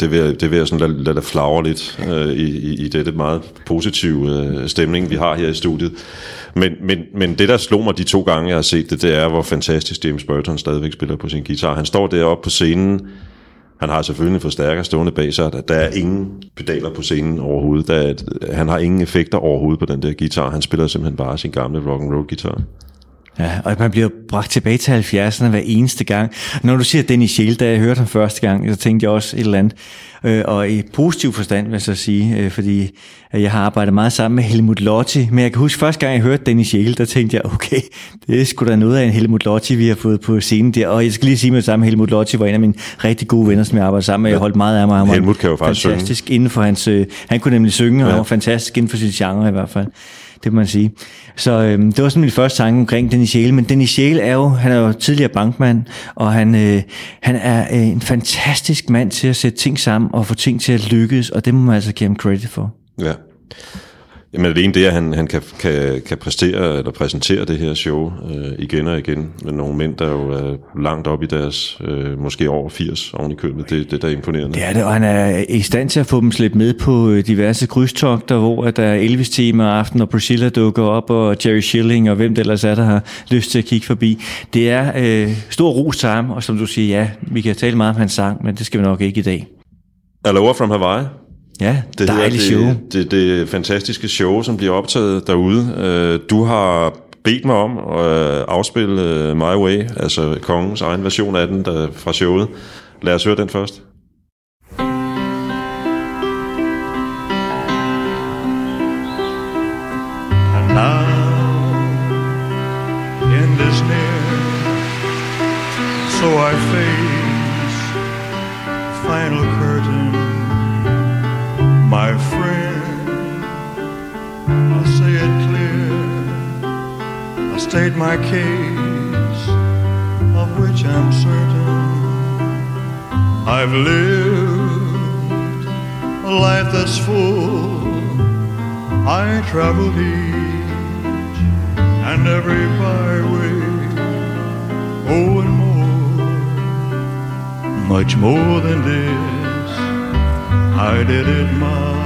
det vil, det vil jeg sådan lade, lade flagre lidt øh, i, i dette meget positive øh, stemning, vi har her i studiet. Men, men, men det, der slog mig de to gange, jeg har set det, det er, hvor fantastisk James Burton stadigvæk spiller på sin guitar. Han står deroppe på scenen, han har selvfølgelig en forstærker stående bag sig. Der er ingen pedaler på scenen overhovedet. Der er, han har ingen effekter overhovedet på den der guitar. Han spiller simpelthen bare sin gamle rock and roll guitar. Ja, og man bliver bragt tilbage til 70'erne hver eneste gang. Når du siger Dennis Scheel, da jeg hørte ham første gang, så tænkte jeg også et eller andet. Øh, og i positiv forstand, vil jeg så sige, øh, fordi jeg har arbejdet meget sammen med Helmut Lotti. Men jeg kan huske, første gang jeg hørte Dennis Scheel, der tænkte jeg, okay, det er sgu da noget af en Helmut Lotti, vi har fået på scenen der. Og jeg skal lige sige med det samme, Helmut Lotti var en af mine rigtig gode venner, som jeg arbejdede sammen med. Jeg holdt meget af mig. Han Helmut kan jo faktisk fantastisk synge. inden for hans... Øh, han kunne nemlig synge, og ja. han var fantastisk inden for sin genre i hvert fald det må man sige. Så øhm, det var sådan min første tanke omkring Dennis Jæle, men Dennis Jæle er jo, han er jo tidligere bankmand, og han, øh, han er øh, en fantastisk mand til at sætte ting sammen og få ting til at lykkes, og det må man altså give ham credit for. Ja. Jamen det ene det er, at han, han kan, kan, kan præstere eller præsentere det her show øh, igen og igen med nogle mænd, der jo er langt op i deres, øh, måske over 80 oven i købet. Det, det der er imponerende. Det er det, og han er i stand til at få dem slæbt med på øh, diverse krydstogter, hvor der er Elvis-tema aften, og Priscilla dukker op, og Jerry Schilling, og hvem det ellers er, der har lyst til at kigge forbi. Det er øh, stor ros til ham, og som du siger, ja, vi kan tale meget om hans sang, men det skal vi nok ikke i dag. Aloha from Hawaii. Ja, det dejligt show. Det, det, det fantastiske show, som bliver optaget derude. Øh, du har bedt mig om at afspille øh, My Way, altså kongens egen version af den der, fra showet. Lad os høre den først. And now, in this near, so I state my case, of which I'm certain. I've lived a life that's full. I traveled each and every byway, oh, and more, much more than this. I did it my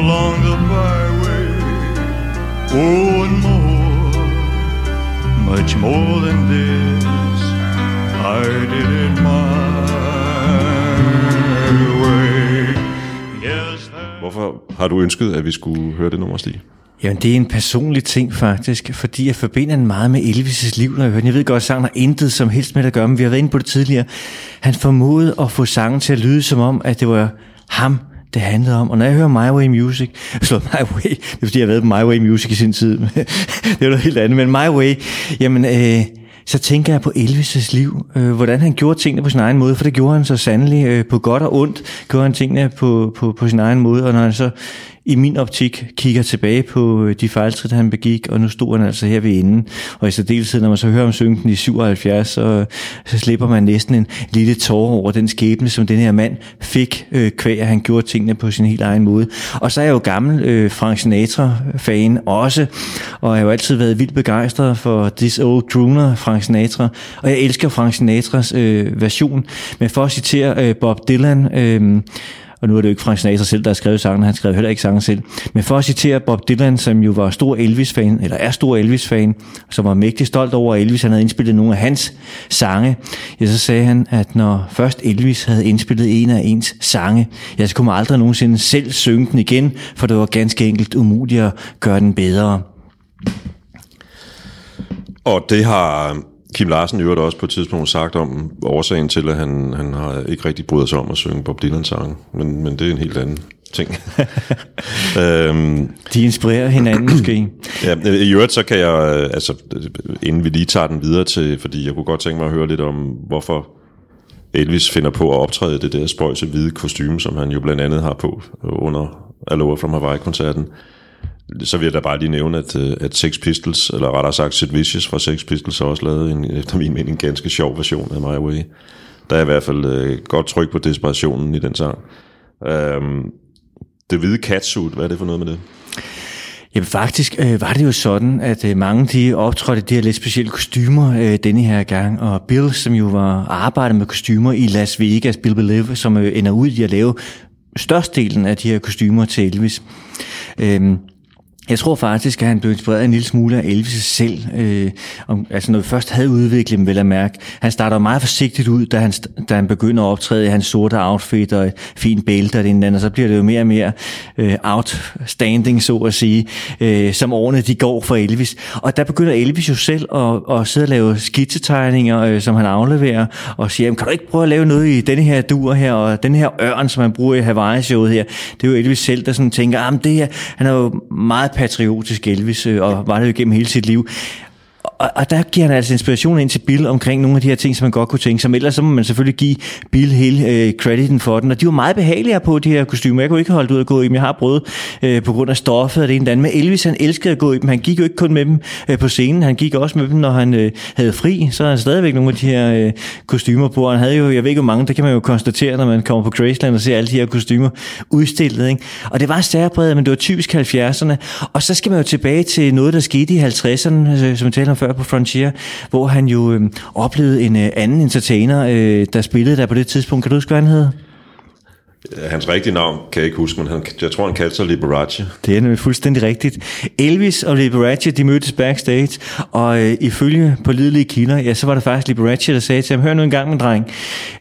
along the byway. Oh, and more, much more than this, I did it my way. Yes, Hvorfor har du ønsket, at vi skulle høre det nummer, Stig? Jamen, det er en personlig ting faktisk, fordi jeg forbinder den meget med Elvis' liv, når jeg hører den. Jeg ved godt, at sangen har intet som helst med at gøre, men vi har været inde på det tidligere. Han formåede at få sangen til at lyde som om, at det var ham, det handlede om. Og når jeg hører My Way Music, [laughs] slå My Way, det er fordi, jeg har været på My Way Music i sin tid. [laughs] det er noget helt andet, men My Way, jamen, øh, så tænker jeg på Elvis' liv, øh, hvordan han gjorde tingene på sin egen måde, for det gjorde han så sandelig øh, på godt og ondt, gjorde han tingene på, på, på sin egen måde, og når han så i min optik kigger tilbage på øh, de fejltrin, han begik, og nu stod han altså her ved enden. Og i særdeleshed, når man så hører om synken i 77, så, så slipper man næsten en lille tårer over den skæbne, som den her mand fik, øh, kvæg, at han gjorde tingene på sin helt egen måde. Og så er jeg jo gammel øh, Frank Sinatra-fan også, og jeg har jo altid været vildt begejstret for This Old Crooner, Frank Sinatra. Og jeg elsker Frank Sinatras øh, version. Men for at citere øh, Bob Dylan... Øh, og nu er det jo ikke Frank Sinatra selv, der har skrevet sangen, han skrev heller ikke sangen selv. Men for at citere Bob Dylan, som jo var stor Elvis-fan, eller er stor Elvis-fan, som var mægtig stolt over, at Elvis han havde indspillet nogle af hans sange, ja, så sagde han, at når først Elvis havde indspillet en af ens sange, ja, så kunne man aldrig nogensinde selv synge den igen, for det var ganske enkelt umuligt at gøre den bedre. Og det har Kim Larsen i øvrigt også på et tidspunkt sagt om årsagen til, at han, han har ikke rigtig brydet sig om at synge Bob Dylan sang, men, men det er en helt anden ting. [laughs] øhm, De inspirerer hinanden måske. Ja, i øvrigt så kan jeg, altså inden vi lige tager den videre til, fordi jeg kunne godt tænke mig at høre lidt om, hvorfor Elvis finder på at optræde det der spøjse hvide kostume, som han jo blandt andet har på under Aloha from Hawaii-koncerten så vil jeg da bare lige nævne, at, øh, at Sex Pistols, eller rettere sagt Sid Vicious fra Sex Pistols, har også lavet en, [laughs] efter min mening, en ganske sjov version af My Way. Der er i hvert fald øh, godt tryk på desperationen i den sang. Øhm, det hvide catsuit, hvad er det for noget med det? Jamen faktisk øh, var det jo sådan, at øh, mange de optrådte de her lidt specielle kostymer øh, denne her gang, og Bill, som jo var arbejdet med kostymer i Las Vegas, Bill Believe, som øh, ender ud i at lave størstedelen af de her kostymer til Elvis. Øh, jeg tror faktisk, at han blev inspireret en lille smule af Elvis selv. Øh, om, altså når vi først havde udviklet dem, vil jeg mærke. Han starter meget forsigtigt ud, da han, da han begynder at optræde i hans sorte outfit og fin bælte og det andet, og så bliver det jo mere og mere øh, outstanding, så at sige, øh, som årene de går for Elvis. Og der begynder Elvis jo selv at, at sidde og lave skitsetegninger, øh, som han afleverer, og siger, kan du ikke prøve at lave noget i denne her dur her, og den her ørn, som han bruger i Hawaii-showet her. Det er jo Elvis selv, der sådan tænker, at det her, han er jo meget patriotisk Elvis, øh, og var det jo gennem hele sit liv og, og der giver han altså inspiration ind til Bill omkring nogle af de her ting, som man godt kunne tænke sig. Ellers så må man selvfølgelig give Bill hele øh, crediten for den. Og de var meget behagelige på de her kostymer. Jeg kunne ikke holde ud at gå i dem. Jeg har prøvet øh, på grund af stoffet og det ene andet. Men Elvis han elskede at gå i dem. Han gik jo ikke kun med dem øh, på scenen. Han gik også med dem, når han øh, havde fri. Så havde han stadigvæk nogle af de her øh, kostymer på. Han havde jo, jeg ved ikke hvor mange, det kan man jo konstatere, når man kommer på Graceland og ser alle de her kostymer udstillet. Ikke? Og det var særpræget, men det var typisk 70'erne. Og så skal man jo tilbage til noget, der skete i 50'erne, øh, som vi talte om før på Frontier, hvor han jo øh, oplevede en øh, anden entertainer, øh, der spillede der på det tidspunkt. Kan du huske, hvad han hed? Øh, hans rigtige navn kan jeg ikke huske, men han, jeg tror, han kaldte sig Liberace. Det er nemlig fuldstændig rigtigt. Elvis og Liberace, de mødtes backstage, og øh, ifølge på lidelige kilder, ja, så var det faktisk Liberace, der sagde til ham, hør nu en gang, min dreng,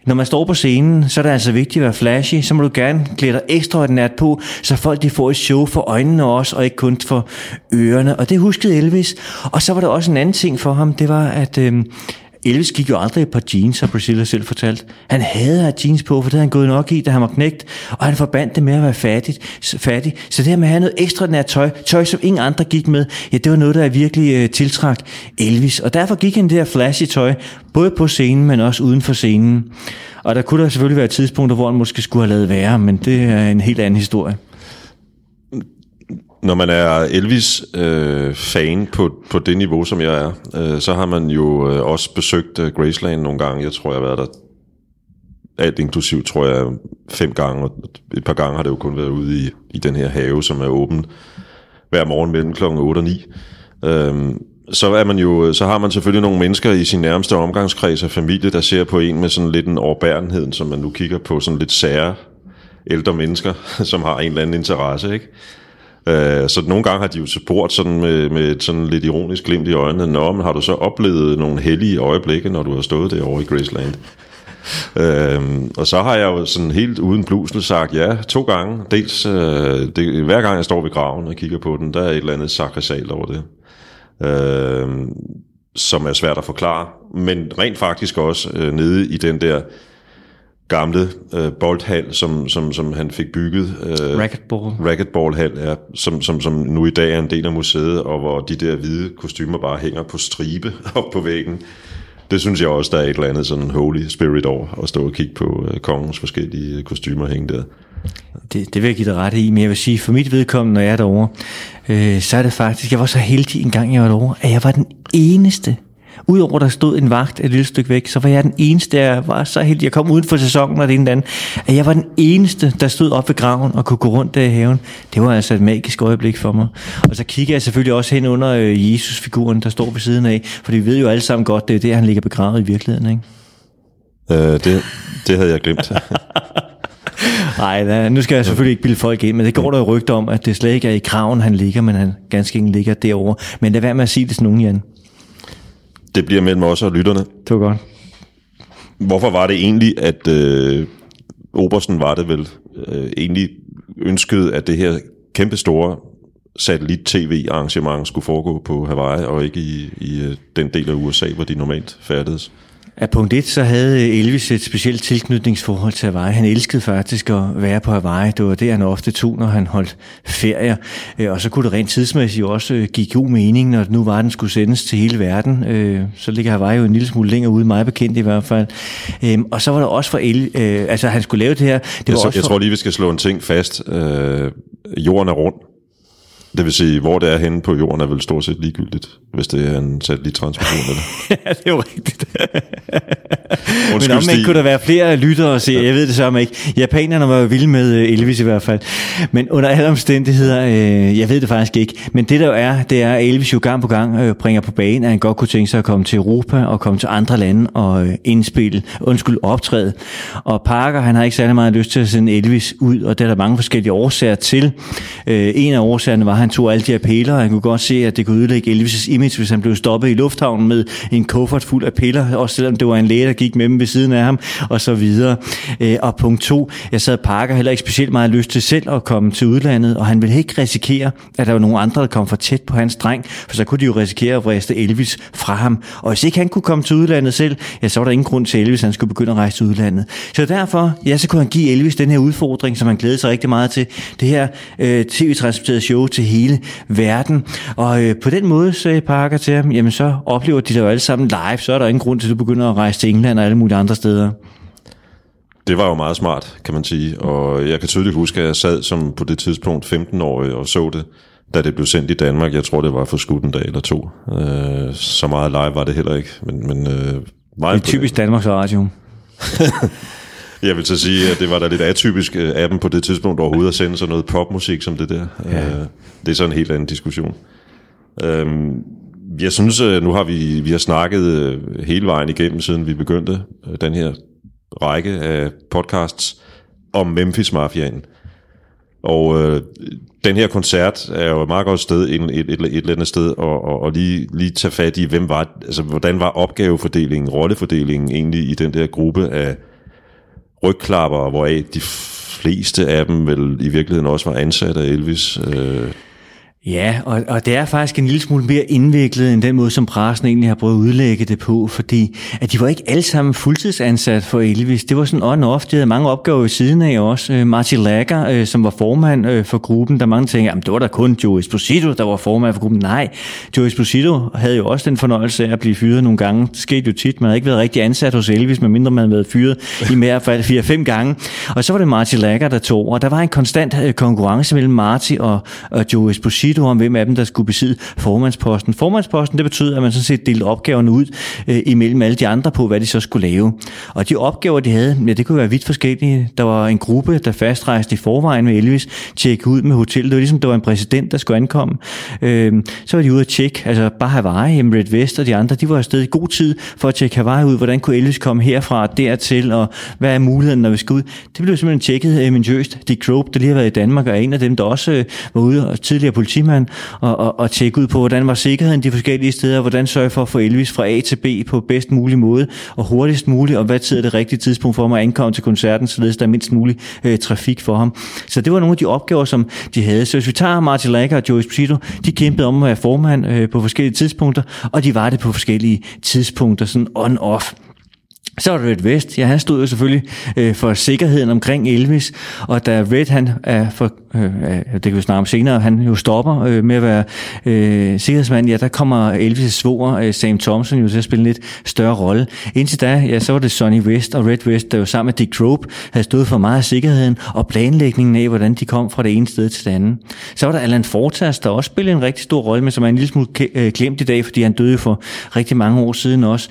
når man står på scenen, så er det altså vigtigt at være flashy, så må du gerne klæde dig ekstraordinært på, så folk de får et show for øjnene også, og ikke kun for ørerne. Og det huskede Elvis. Og så var der også en anden ting for ham, det var, at øh, Elvis gik jo aldrig et par jeans, har Priscilla selv fortalt. Han havde at have jeans på, for det havde han gået nok i, da han var knægt, og han forbandt det med at være fattig. fattig. Så det her med at have noget ekstraordinært tøj, tøj som ingen andre gik med, ja, det var noget, der virkelig uh, tiltrak Elvis. Og derfor gik han det her flashy tøj, både på scenen, men også uden for scenen. Og der kunne der selvfølgelig være tidspunkter, hvor han måske skulle have lavet være, men det er en helt anden historie når man er Elvis-fan øh, på, på det niveau, som jeg er, øh, så har man jo øh, også besøgt øh, Graceland nogle gange. Jeg tror, jeg har været der alt inklusiv, tror jeg, fem gange, og et par gange har det jo kun været ude i, i den her have, som er åben hver morgen mellem klokken 8 og 9. Øhm, så, er man jo, øh, så har man selvfølgelig nogle mennesker i sin nærmeste omgangskreds og familie, der ser på en med sådan lidt en overbærenhed, som man nu kigger på sådan lidt sære ældre mennesker, [laughs] som har en eller anden interesse, ikke? Øh, så nogle gange har de jo spurgt sådan med, med sådan lidt ironisk glimt i øjnene, Nå, men har du så oplevet nogle hellige øjeblikke, når du har stået derovre i Graceland? Øhm, og så har jeg jo sådan helt uden blusel sagt ja to gange. Dels øh, det, hver gang jeg står ved graven og kigger på den, der er et eller andet sakrisalt over det. Øhm, som er svært at forklare. Men rent faktisk også øh, nede i den der gamle øh, boldhal, som, som, som han fik bygget. Øh, Racquetball. Racquetballhal, ja, som, som, som nu i dag er en del af museet, og hvor de der hvide kostymer bare hænger på stribe [laughs] op på væggen. Det synes jeg også, der er et eller andet sådan holy spirit over, at stå og kigge på øh, kongens forskellige kostymer hænge der. Det, det vil jeg give dig ret i, men jeg vil sige, for mit vedkommende, når jeg er derovre, øh, så er det faktisk, jeg var så heldig en gang, jeg var derovre, at jeg var den eneste, Udover der stod en vagt et lille stykke væk, så var jeg den eneste, der var så heldig. Jeg kom uden for sæsonen og det ene andet, at jeg var den eneste, der stod op ved graven og kunne gå rundt der i haven. Det var altså et magisk øjeblik for mig. Og så kigger jeg selvfølgelig også hen under øh, Jesus-figuren, der står ved siden af, for vi ved jo alle sammen godt, det er det, han ligger begravet i virkeligheden, ikke? Øh, det, det havde jeg glemt. [laughs] Nej, nu skal jeg selvfølgelig ikke bilde folk ind, men det går der jo rygter om, at det slet ikke er i graven, han ligger, men han ganske enkelt ligger derovre. Men lad være med at sige det til nogen, Jan. Det bliver mellem os og lytterne. Det var godt. Hvorfor var det egentlig, at øh, Obersten var det vel øh, egentlig ønskede, at det her kæmpe store satellit-tv-arrangement skulle foregå på Hawaii, og ikke i, i øh, den del af USA, hvor de normalt færdedes? Af punkt 1, så havde Elvis et specielt tilknytningsforhold til Hawaii. Han elskede faktisk at være på Hawaii. Det var det, han ofte tog, når han holdt ferier. Øh, og så kunne det rent tidsmæssigt også øh, give god mening, når nu var, den skulle sendes til hele verden. Øh, så ligger Hawaii jo en lille smule længere ude, meget bekendt i hvert fald. Og så var der også for El, altså han skulle lave det her. Det jeg, var så, også jeg for... tror lige, vi skal slå en ting fast. Øh, jorden er rund. Det vil sige, hvor det er henne på jorden er vel stort set ligegyldigt, hvis det er en satellittransport. Eller? [laughs] ja, det er jo rigtigt. Men om ikke kunne der være flere lyttere og se, jeg ved det så ikke. Japanerne var jo vilde med øh, Elvis i hvert fald. Men under alle omstændigheder, øh, jeg ved det faktisk ikke. Men det der jo er, det er, at Elvis jo gang på gang øh, bringer på banen, at han godt kunne tænke sig at komme til Europa og komme til andre lande og øh, indspille, undskyld, optræde. Og Parker, han har ikke særlig meget lyst til at sende Elvis ud, og der er der mange forskellige årsager til. Øh, en af årsagerne var, han tog alle de her piller, og han kunne godt se, at det kunne ødelægge Elvis' image, hvis han blev stoppet i lufthavnen med en kuffert fuld af piller, også selvom det var en læge, der gik med dem ved siden af ham, og så videre. Øh, og punkt to, jeg sad Parker heller ikke specielt meget lyst til selv at komme til udlandet, og han ville ikke risikere, at der var nogen andre, der kom for tæt på hans dreng, for så kunne de jo risikere at vriste Elvis fra ham. Og hvis ikke han kunne komme til udlandet selv, ja, så var der ingen grund til, Elvis han skulle begynde at rejse til udlandet. Så derfor, ja, så kunne han give Elvis den her udfordring, som han glædede sig rigtig meget til. Det her øh, tv-transporterede show til hele verden. Og øh, på den måde sagde Parker til ham, jamen så oplever de det jo alle sammen live, så er der ingen grund til, at du begynder at rejse til England og alle mulige andre steder. Det var jo meget smart, kan man sige. Og jeg kan tydeligt huske, at jeg sad som på det tidspunkt 15 år og så det, da det blev sendt i Danmark. Jeg tror, det var for skudt en dag eller to. Øh, så meget live var det heller ikke. Men, men, øh, meget det er typisk Danmarks Radio. [laughs] Jeg vil så sige, at det var da lidt atypisk af dem på det tidspunkt overhovedet at sende sådan noget popmusik som det der. Ja. Øh, det er så en helt anden diskussion. Øhm, jeg synes, nu har vi, vi har snakket øh, hele vejen igennem, siden vi begyndte øh, den her række af podcasts om Memphis-mafiaen. Og øh, den her koncert er jo et meget godt sted, et, et, et, et eller andet sted, og, og, og lige, lige tage fat i, hvem var, altså, hvordan var opgavefordelingen, rollefordelingen egentlig i den der gruppe af rygklapper, hvoraf de fleste af dem vel i virkeligheden også var ansat af Elvis. Øh. Ja, og, og det er faktisk en lille smule mere indviklet end den måde, som pressen egentlig har prøvet at udlægge det på, fordi at de var ikke alle sammen fuldtidsansat for Elvis. Det var sådan on-off. De havde mange opgaver ved siden af også. Martin Marty Lager, øh, som var formand øh, for gruppen, der mange tænker, at det var da kun Joe Esposito, der var formand for gruppen. Nej, Joe Esposito havde jo også den fornøjelse af at blive fyret nogle gange. Det skete jo tit. Man havde ikke været rigtig ansat hos Elvis, medmindre man havde været fyret i mere fald 4-5 gange. Og så var det Marty Lager, der tog. Og der var en konstant konkurrence mellem Marty og, og Joe Esposito Esposito om, hvem af dem, der skulle besidde formandsposten. Formandsposten, det betød, at man sådan set delte opgaverne ud øh, imellem alle de andre på, hvad de så skulle lave. Og de opgaver, de havde, ja, det kunne være vidt forskellige. Der var en gruppe, der fastrejste i forvejen med Elvis, tjekke ud med hotellet. Det var ligesom, der var en præsident, der skulle ankomme. Øh, så var de ude at tjekke, altså bare Hawaii, Red Vest og de andre, de var afsted i god tid for at tjekke Hawaii ud. Hvordan kunne Elvis komme herfra og dertil, og hvad er muligheden, når vi skal ud? Det blev simpelthen tjekket øh, minutiøst. Dick Grobe, der lige har været i Danmark, og en af dem, der også øh, var ude og tidligere politimand, og, og, og tjekke ud på, hvordan var sikkerheden de forskellige steder, hvordan sørge for at få Elvis fra A til B på bedst mulig måde, og hurtigst muligt, og hvad tid er det rigtige tidspunkt for ham at ankomme til koncerten, således der er mindst mulig øh, trafik for ham. Så det var nogle af de opgaver, som de havde. Så hvis vi tager Martin Lager og Joe Esposito, de kæmpede om at være formand øh, på forskellige tidspunkter, og de var det på forskellige tidspunkter, sådan on-off. Så var der Red West. Ja, han stod jo selvfølgelig øh, for sikkerheden omkring Elvis, og da Red, han er for, øh, det kan vi snakke om senere, han jo stopper øh, med at være øh, sikkerhedsmand, ja, der kommer Elvis' svoger, øh, Sam Thompson, jo til at spille en lidt større rolle. Indtil da, ja, så var det Sonny West og Red West, der jo sammen med Dick Trope havde stået for meget af sikkerheden og planlægningen af, hvordan de kom fra det ene sted til det andet. Så var der Alan Fortas, der også spillede en rigtig stor rolle, men som er en lille smule glemt øh, i dag, fordi han døde for rigtig mange år siden også,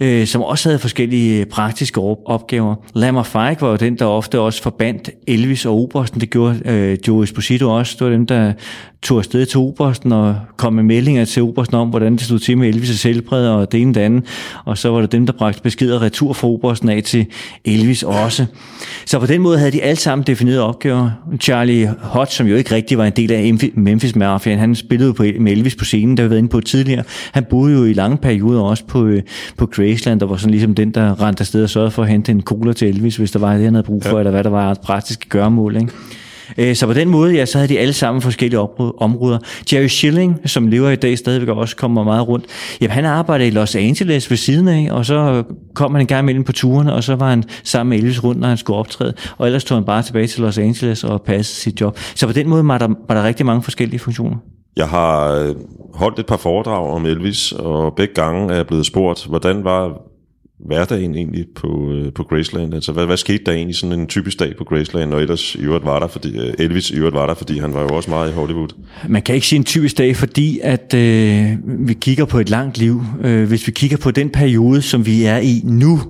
øh, som også havde forskellige forskellige praktiske opgaver. Lammer Fike var jo den, der ofte også forbandt Elvis og Obersten. Det gjorde øh, Joe Esposito også. Det var dem, der tog afsted til Obersten og kom med meldinger til Obersten om, hvordan det stod til med Elvis' helbred og det ene det andet. Og så var det dem, der bragte beskeder retur fra Obersten af til Elvis også. Så på den måde havde de alle sammen defineret opgaver. Charlie Hodge, som jo ikke rigtig var en del af Memphis Mafia, han spillede på, med Elvis på scenen, der vi været inde på tidligere. Han boede jo i lange perioder også på, øh, på Graceland, der var sådan ligesom den, der rendte afsted og sørgede for at hente en cola til Elvis, hvis der var det, han havde brug for, ja. eller hvad der var et praktisk gørmål. Ikke? Øh, så på den måde, ja, så havde de alle sammen forskellige områder. Jerry Schilling, som lever i dag stadigvæk også kommer meget rundt, jamen han arbejdede i Los Angeles ved siden af, og så kom han en gang imellem på turene, og så var han sammen med Elvis rundt, når han skulle optræde, og ellers tog han bare tilbage til Los Angeles og passede sit job. Så på den måde var der, var der rigtig mange forskellige funktioner. Jeg har øh, holdt et par foredrag om Elvis, og begge gange er jeg blevet spurgt, hvordan var hverdagen egentlig på, øh, på Graceland? Altså, hvad, hvad skete der egentlig sådan en typisk dag på Graceland, og ellers i øvrigt var der, fordi, øh, Elvis i øvrigt var der, fordi han var jo også meget i Hollywood? Man kan ikke sige en typisk dag, fordi at øh, vi kigger på et langt liv. Øh, hvis vi kigger på den periode, som vi er i nu,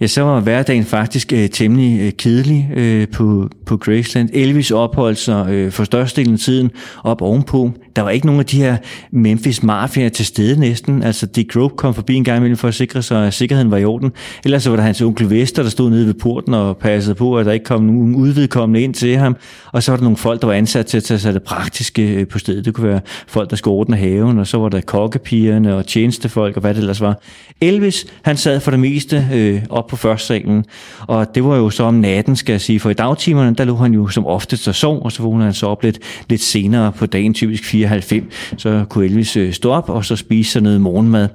ja, så var hverdagen faktisk øh, temmelig øh, kedelig øh, på, på Graceland. Elvis opholdt sig øh, for størstedelen af tiden op ovenpå. Der var ikke nogen af de her Memphis Mafia til stede næsten. Altså Dick Grove kom forbi en gang imellem for at sikre sig, at sikkerheden var i orden. Ellers så var der hans onkel Vester, der stod nede ved porten og passede på, at der ikke kom nogen udvidkommende ind til ham. Og så var der nogle folk, der var ansat til at tage sig det praktiske øh, på stedet. Det kunne være folk, der skulle ordne haven, og så var der kokkepigerne og tjenestefolk og hvad det ellers var. Elvis, han sad for det meste øh, op på første salen, og det var jo så om natten, skal jeg sige, for i dagtimerne, der lå han jo som oftest og sov, og så vågnede han så op lidt, lidt senere på dagen, typisk 94, så kunne Elvis øh, stå op og så spise sig noget morgenmad.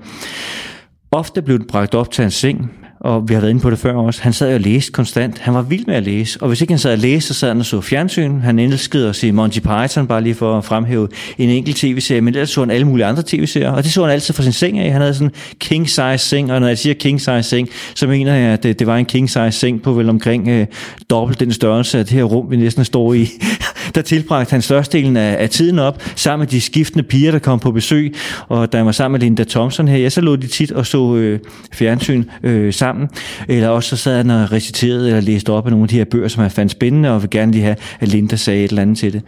Ofte blev den bragt op til hans seng, og vi har været inde på det før også, han sad og læste konstant. Han var vild med at læse, og hvis ikke han sad og læste, så sad han og så fjernsyn. Han elskede at se Monty Python, bare lige for at fremhæve en enkelt tv-serie, men ellers så han alle mulige andre tv-serier, og det så han altid fra sin seng af. Han havde sådan en king size seng, og når jeg siger king size seng, så mener jeg, at det, det var en king size seng på vel omkring øh, dobbelt den størrelse af det her rum, vi næsten står i. [laughs] der tilbragte han størstedelen af, af tiden op, sammen med de skiftende piger, der kom på besøg, og da jeg var sammen med Linda Thompson her, ja, så lå de tit og så øh, fjernsyn øh, sammen sammen, eller også så sad han og reciterede eller læste op af nogle af de her bøger, som han fandt spændende, og vil gerne lige have, at Linda sagde et eller andet til det.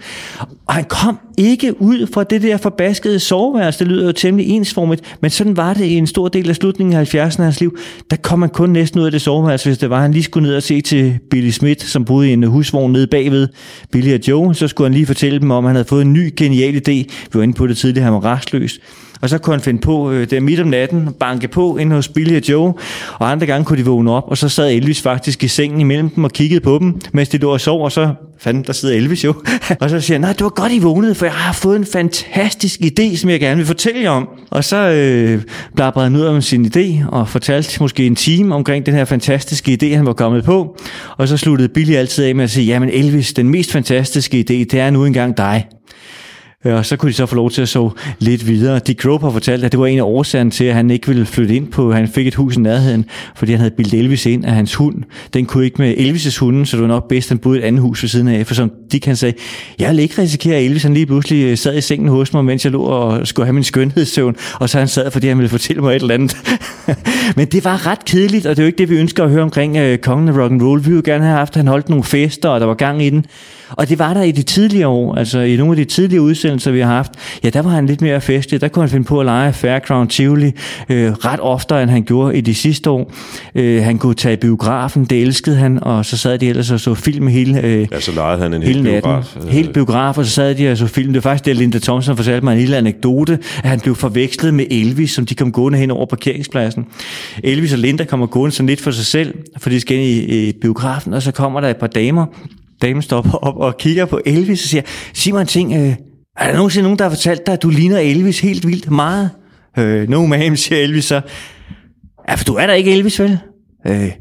Og han kom ikke ud fra det der forbaskede soveværelse, det lyder jo temmelig ensformigt, men sådan var det i en stor del af slutningen af 70'erne af hans liv. Der kom man kun næsten ud af det soveværelse, hvis det var, han lige skulle ned og se til Billy Smith, som boede i en husvogn nede bagved Billy og Joe, så skulle han lige fortælle dem om, at han havde fået en ny genial idé. Vi var inde på det tidligere, han var rastløs og så kunne han finde på, øh, det midt om natten, banke på ind hos Billy og Joe, og andre gange kunne de vågne op, og så sad Elvis faktisk i sengen imellem dem og kiggede på dem, mens de lå og sov, og så fandt der sidder Elvis jo. [laughs] og så siger han, nej, det var godt, I vågnede, for jeg har fået en fantastisk idé, som jeg gerne vil fortælle jer om. Og så øh, blabrede han ud om sin idé, og fortalte måske en time omkring den her fantastiske idé, han var kommet på. Og så sluttede Billy altid af med at sige, jamen Elvis, den mest fantastiske idé, det er nu engang dig. Øh, og så kunne de så få lov til at så lidt videre. Dick Grope har fortalt, at det var en af årsagerne til, at han ikke ville flytte ind på, han fik et hus i nærheden, fordi han havde bildet Elvis ind af hans hund. Den kunne ikke med Elvis' hunden, så det var nok bedst, at han boede et andet hus ved siden af. For som Dick han sagde, jeg ville ikke risikere, at Elvis han lige pludselig øh, sad i sengen hos mig, mens jeg lå og skulle have min skønhedssøvn, og så han sad, fordi han ville fortælle mig et eller andet. [laughs] Men det var ret kedeligt, og det er jo ikke det, vi ønsker at høre omkring øh, kongen af rock'n'roll. Vi ville gerne have haft, at han holdt nogle fester, og der var gang i den. Og det var der i de tidligere år, altså i nogle af de tidligere udsendelser, vi har haft, ja, der var han lidt mere festlig. Der kunne han finde på at lege Fairground Tivoli øh, ret oftere, end han gjorde i de sidste år. Øh, han kunne tage biografen, det elskede han, og så sad de ellers og så film hele øh, Ja, så legede han en hel biograf. Helt biograf, og så sad de og så film. Det var faktisk det, Linda Thompson fortalte mig en lille anekdote, at han blev forvekslet med Elvis, som de kom gående hen over parkeringspladsen. Elvis og Linda kommer gående sådan lidt for sig selv, for de skal ind i, i biografen, og så kommer der et par damer, dame stopper op og kigger på Elvis og siger, sig mig en ting, øh, er der nogensinde nogen, der har fortalt dig, at du ligner Elvis helt vildt meget? Øh, no ma'am, siger Elvis så. Ja, for du er da ikke Elvis, vel? Øh,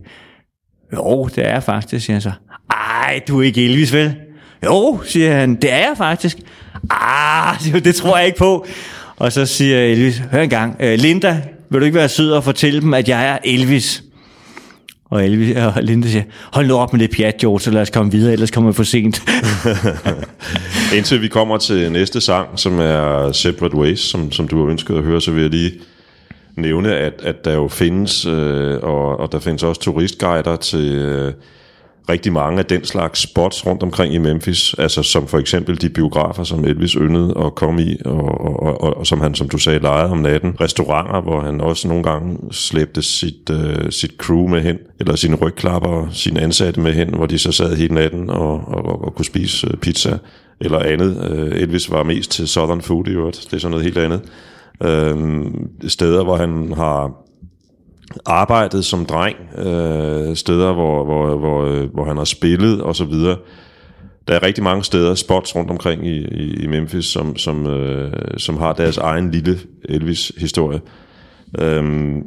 jo, det er jeg faktisk, siger han så. Ej, du er ikke Elvis, vel? Jo, siger han, det er jeg faktisk. Ah, [laughs] det tror jeg ikke på. Og så siger Elvis, hør en gang, øh, Linda, vil du ikke være sød og fortælle dem, at jeg er Elvis? Og, Elvis, og Linda siger, hold nu op med det pjat, George, så lad os komme videre, ellers kommer vi for sent. [laughs] Indtil vi kommer til næste sang, som er Separate Ways, som, som du har ønsket at høre, så vil jeg lige nævne, at, at der jo findes, øh, og, og der findes også turistguider til øh, rigtig mange af den slags spots rundt omkring i Memphis, altså som for eksempel de biografer, som Elvis yndede at komme i, og, og, og, og som han, som du sagde, lejede om natten. Restauranter, hvor han også nogle gange slæbte sit, øh, sit crew med hen, eller sine rygklapper, sine ansatte med hen, hvor de så sad hele natten og, og, og, og kunne spise øh, pizza eller andet. Øh, Elvis var mest til Southern Food i øvrigt, det er sådan noget helt andet. Øh, steder, hvor han har arbejdet som dreng, øh, steder, hvor, hvor, hvor, hvor han har spillet og så videre. Der er rigtig mange steder, spots rundt omkring i, i, i Memphis, som, som, øh, som har deres egen lille Elvis-historie. Øhm,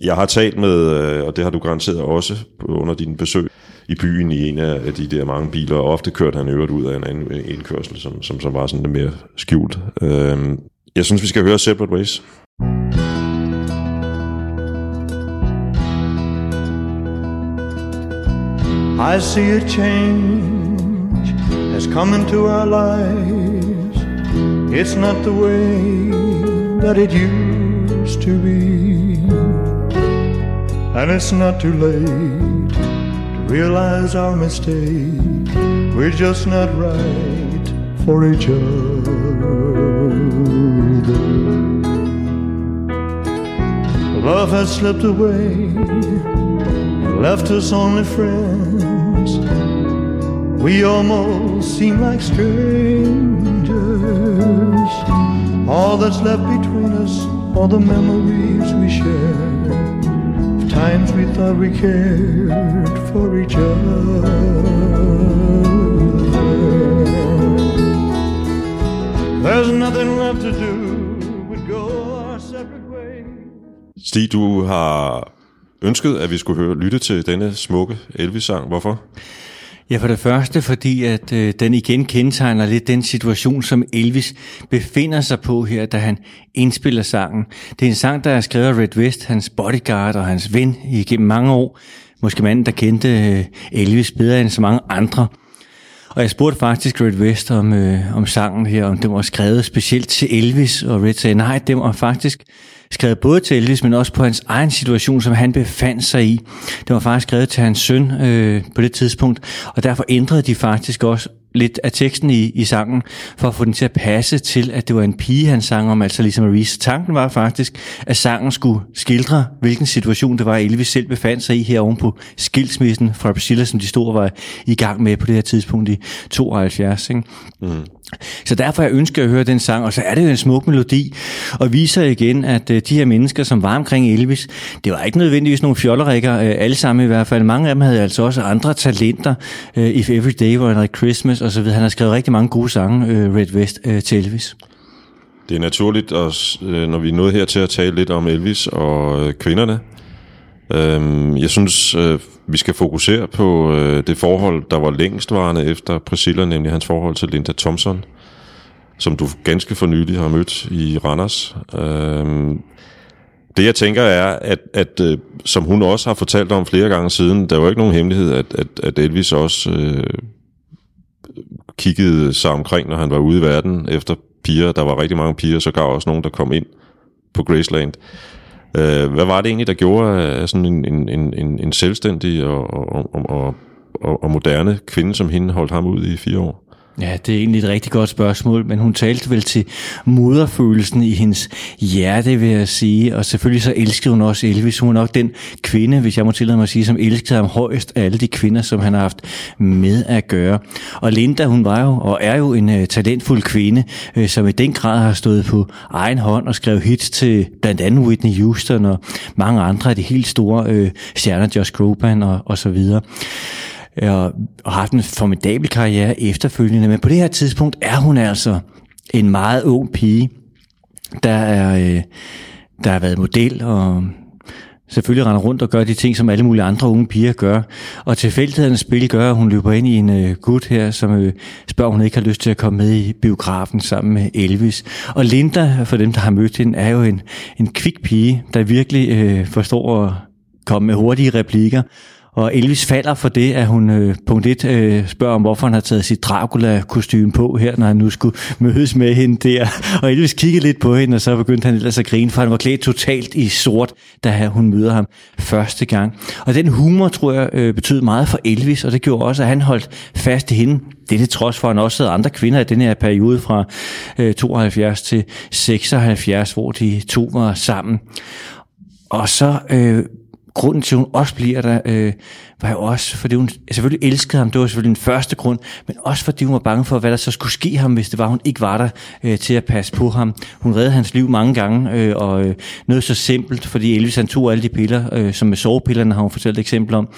jeg har talt med, øh, og det har du garanteret også under din besøg i byen i en af de der mange biler, og ofte kørte han øvrigt ud af en anden indkørsel, som, som, som var sådan lidt mere skjult. Øhm, jeg synes, vi skal høre Separate Ways. I see a change has come into our lives. It's not the way that it used to be. And it's not too late to realize our mistake. We're just not right for each other. Love has slipped away left us only friends. We almost seem like strangers. All that's left between us are the memories we share. Of times we thought we cared for each other. There's nothing left to do but go our separate ways. Stig, du har ønsket, at vi skulle høre, lytte til denne smukke Elvis-sang. Hvorfor? Ja, for det første, fordi at øh, den igen kendetegner lidt den situation, som Elvis befinder sig på her, da han indspiller sangen. Det er en sang, der er skrevet af Red West, hans bodyguard og hans ven igennem mange år. Måske manden, der kendte øh, Elvis bedre end så mange andre. Og jeg spurgte faktisk Red West om, øh, om sangen her, om den var skrevet specielt til Elvis, og Red sagde, nej, den var faktisk skrevet både til Elvis, men også på hans egen situation, som han befandt sig i. Det var faktisk skrevet til hans søn øh, på det tidspunkt, og derfor ændrede de faktisk også lidt af teksten i, i sangen, for at få den til at passe til, at det var en pige, han sang om, altså ligesom Så Tanken var faktisk, at sangen skulle skildre, hvilken situation det var, Elvis selv befandt sig i her oven på skilsmissen fra Priscilla, som de store var i gang med på det her tidspunkt i 72. Ikke? Mm. Så derfor jeg ønsker at høre den sang, og så er det jo en smuk melodi, og viser igen, at øh, de her mennesker, som var omkring Elvis, det var ikke nødvendigvis nogle fjollerikker, øh, alle sammen i hvert fald. Mange af dem havde altså også andre talenter, øh, If Every Day Were Like Christmas og så videre. Han har skrevet rigtig mange gode sange, Red West, til Elvis. Det er naturligt, at, når vi er nået her til at tale lidt om Elvis og kvinderne. Øhm, jeg synes, øh, vi skal fokusere på øh, det forhold, der var længstvarende efter Priscilla, nemlig hans forhold til Linda Thompson, som du ganske for nylig har mødt i Randers. Øhm, det jeg tænker er, at, at øh, som hun også har fortalt om flere gange siden, der var ikke nogen hemmelighed, at, at, at Elvis også øh, kiggede sig omkring, når han var ude i verden efter piger. Der var rigtig mange piger, så gav også nogen, der kom ind på Graceland. Øh, hvad var det egentlig, der gjorde at sådan en, en, en, en selvstændig og, og, og, og, og moderne kvinde som hende holdt ham ud i fire år? Ja, det er egentlig et rigtig godt spørgsmål, men hun talte vel til moderfølelsen i hendes hjerte, vil jeg sige, og selvfølgelig så elskede hun også Elvis. Hun er nok den kvinde, hvis jeg må tillade mig at sige, som elskede ham højst af alle de kvinder, som han har haft med at gøre. Og Linda, hun var jo og er jo en uh, talentfuld kvinde, uh, som i den grad har stået på egen hånd og skrevet hits til blandt andet Whitney Houston og mange andre af de helt store uh, stjerner, Josh Groban og, og så videre og har haft en formidabel karriere efterfølgende, men på det her tidspunkt er hun altså en meget ung pige, der er, øh, der har været model og selvfølgelig render rundt og gør de ting, som alle mulige andre unge piger gør. Og tilfældighedernes spil gør, at hun løber ind i en øh, gut her, som øh, spørger, om hun ikke har lyst til at komme med i biografen sammen med Elvis. Og Linda, for dem, der har mødt hende, er jo en, en kvik pige, der virkelig øh, forstår at komme med hurtige replikker. Og Elvis falder for det, at hun øh, punkt 1 øh, spørger om, hvorfor han har taget sit dracula kostume på her, når han nu skulle mødes med hende der. Og Elvis kiggede lidt på hende, og så begyndte han ellers at grine, for han var klædt totalt i sort, da hun møder ham første gang. Og den humor, tror jeg, øh, betød meget for Elvis, og det gjorde også, at han holdt fast i hende. Det er det trods for, at han også havde andre kvinder i den her periode fra øh, 72 til 76, hvor de to var sammen. Og så øh, grunden til, at hun også bliver der, øh, var jo også, fordi hun selvfølgelig elskede ham, det var selvfølgelig den første grund, men også fordi hun var bange for, hvad der så skulle ske ham, hvis det var, hun ikke var der øh, til at passe på ham. Hun reddede hans liv mange gange, øh, og øh, noget så simpelt, fordi Elvis han tog alle de piller, øh, som med sovepillerne har hun fortalt et eksempel om,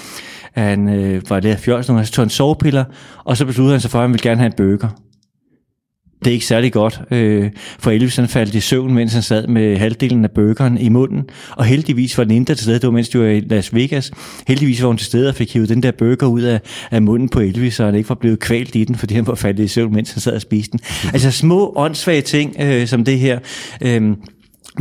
han øh, var lidt af fjols, så tog han sovepiller, og så besluttede han sig for, at han ville gerne have en bøger det er ikke særlig godt, øh, for Elvis han faldt i søvn, mens han sad med halvdelen af burgeren i munden, og heldigvis var den indre til stede, det var mens de var i Las Vegas, heldigvis var hun til stede og fik hivet den der burger ud af, af munden på Elvis, så han ikke var blevet kvalt i den, fordi han var faldet i søvn, mens han sad og spiste den. [laughs] Altså små, åndssvage ting, øh, som det her, øh,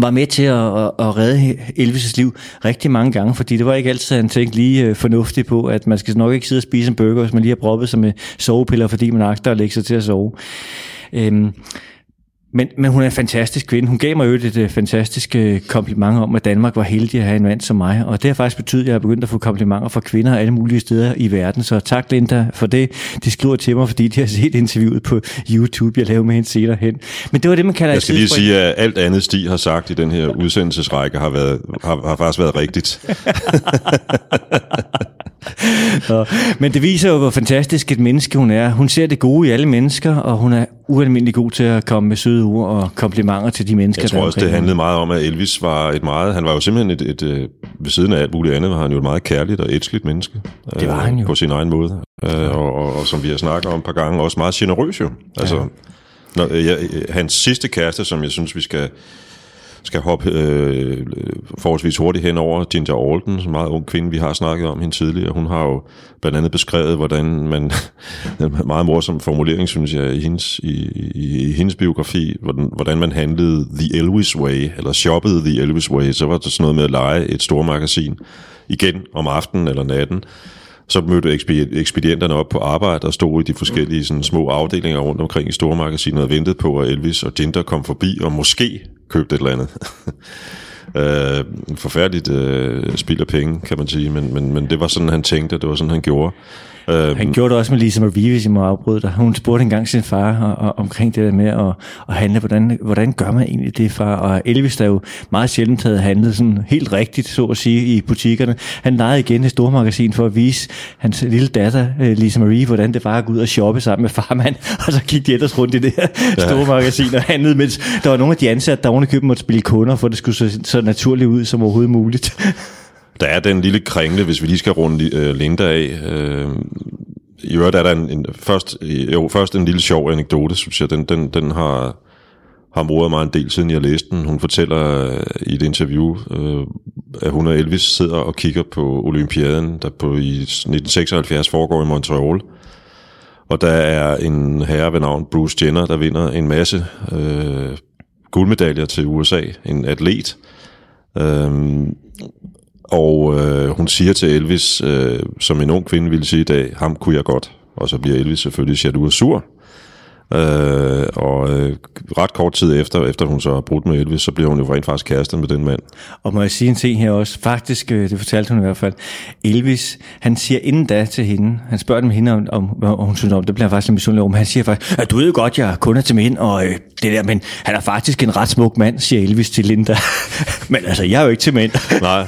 var med til at, at, redde Elvis' liv rigtig mange gange, fordi det var ikke altid, han tænkte lige øh, fornuftigt på, at man skal nok ikke sidde og spise en burger, hvis man lige har proppet sig med sovepiller, fordi man agter at lægge sig til at sove. Øhm, men, men hun er en fantastisk kvinde. Hun gav mig jo et, et øh, fantastisk øh, kompliment om, at Danmark var heldig at have en mand som mig. Og det har faktisk betydet, at jeg har begyndt at få komplimenter fra kvinder alle mulige steder i verden. Så tak Linda for det. De skriver til mig, fordi de har set interviewet på YouTube. Jeg laver med hende senere hen. Men det var det, man kalder Jeg skal lige sige, at alt andet Stig har sagt i den her udsendelsesrække har, været, har, har faktisk været rigtigt. [laughs] Nå, men det viser jo, hvor fantastisk et menneske hun er. Hun ser det gode i alle mennesker, og hun er ualmindelig god til at komme med søde ord og komplimenter til de mennesker, Jeg tror også, det handlede meget om, at Elvis var et meget... Han var jo simpelthen et, et, et ved siden af alt muligt andet, var han jo et meget kærligt og elskeligt menneske. Det var han jo. På sin egen måde. Øh, og, og, og, som vi har snakket om et par gange, også meget generøs jo. Altså, ja. når, ja, hans sidste kæreste, som jeg synes, vi skal skal hoppe øh, forholdsvis hurtigt hen over Ginger Alden, som en meget ung kvinde, vi har snakket om hende tidligere. Hun har jo blandt andet beskrevet, hvordan man, [laughs] en meget morsom formulering, synes jeg, i hendes, i, i, i hendes biografi, hvordan, hvordan man handlede The Elvis Way, eller shoppede The Elvis Way, så var det sådan noget med at lege et stort magasin igen om aftenen eller natten, så mødte ekspedienterne op på arbejde og stod i de forskellige sådan, små afdelinger rundt omkring i stormagasinet og ventede på, at Elvis og Ginger kom forbi og måske købte et eller andet. [laughs] øh, forfærdeligt øh, spild af penge, kan man sige, men, men, men det var sådan, han tænkte, det var sådan, han gjorde. Øh, han gjorde det også med Lisa Marie, hvis jeg må afbryde dig. Hun spurgte engang sin far og, og, omkring det der med at, at handle. Hvordan, hvordan gør man egentlig det, far? Og Elvis, der jo meget sjældent havde handlet sådan helt rigtigt, så at sige, i butikkerne. Han lejede igen et stormagasin for at vise hans lille datter, øh, Lisa Marie, hvordan det var at gå ud og shoppe sammen med farmand. [laughs] Og så gik de ellers rundt i det her ja. store magasin og handlede, mens der var nogle af de ansatte, der ovenikøbet måtte spille kunder, for det skulle se så naturligt ud som overhovedet muligt. [laughs] Der er den lille kringle, hvis vi lige skal runde uh, Linda af. Uh, I øvrigt er der en, en, først, jo, først en lille sjov anekdote, synes jeg. Den, den, den har, har moret mig en del, siden jeg læste den. Hun fortæller øh, i et interview, at hun og Elvis sidder og kigger på Olympiaden, der på i 1976 foregår i Montreal. Og der er en herre ved navn Bruce Jenner, der vinder en masse øh, guldmedaljer til USA. En atlet. Øh, og øh, hun siger til Elvis, øh, som en ung kvinde ville sige i dag, ham kunne jeg godt. Og så bliver Elvis selvfølgelig jaloux og sur. Øh, og øh, ret kort tid efter, efter hun så har brudt med Elvis, så bliver hun jo rent faktisk kæreste med den mand. Og må jeg sige en ting her også? Faktisk, øh, det fortalte hun i hvert fald. Elvis, han siger inden da til hende, han spørger dem hende om, om hvad hun synes om, det bliver faktisk en misundelig om. Han siger faktisk, at du ved jo godt, jeg er kunder til mænd, og øh, det der, men han er faktisk en ret smuk mand, siger Elvis til Linda. [laughs] men altså, jeg er jo ikke til mænd. [laughs] Nej.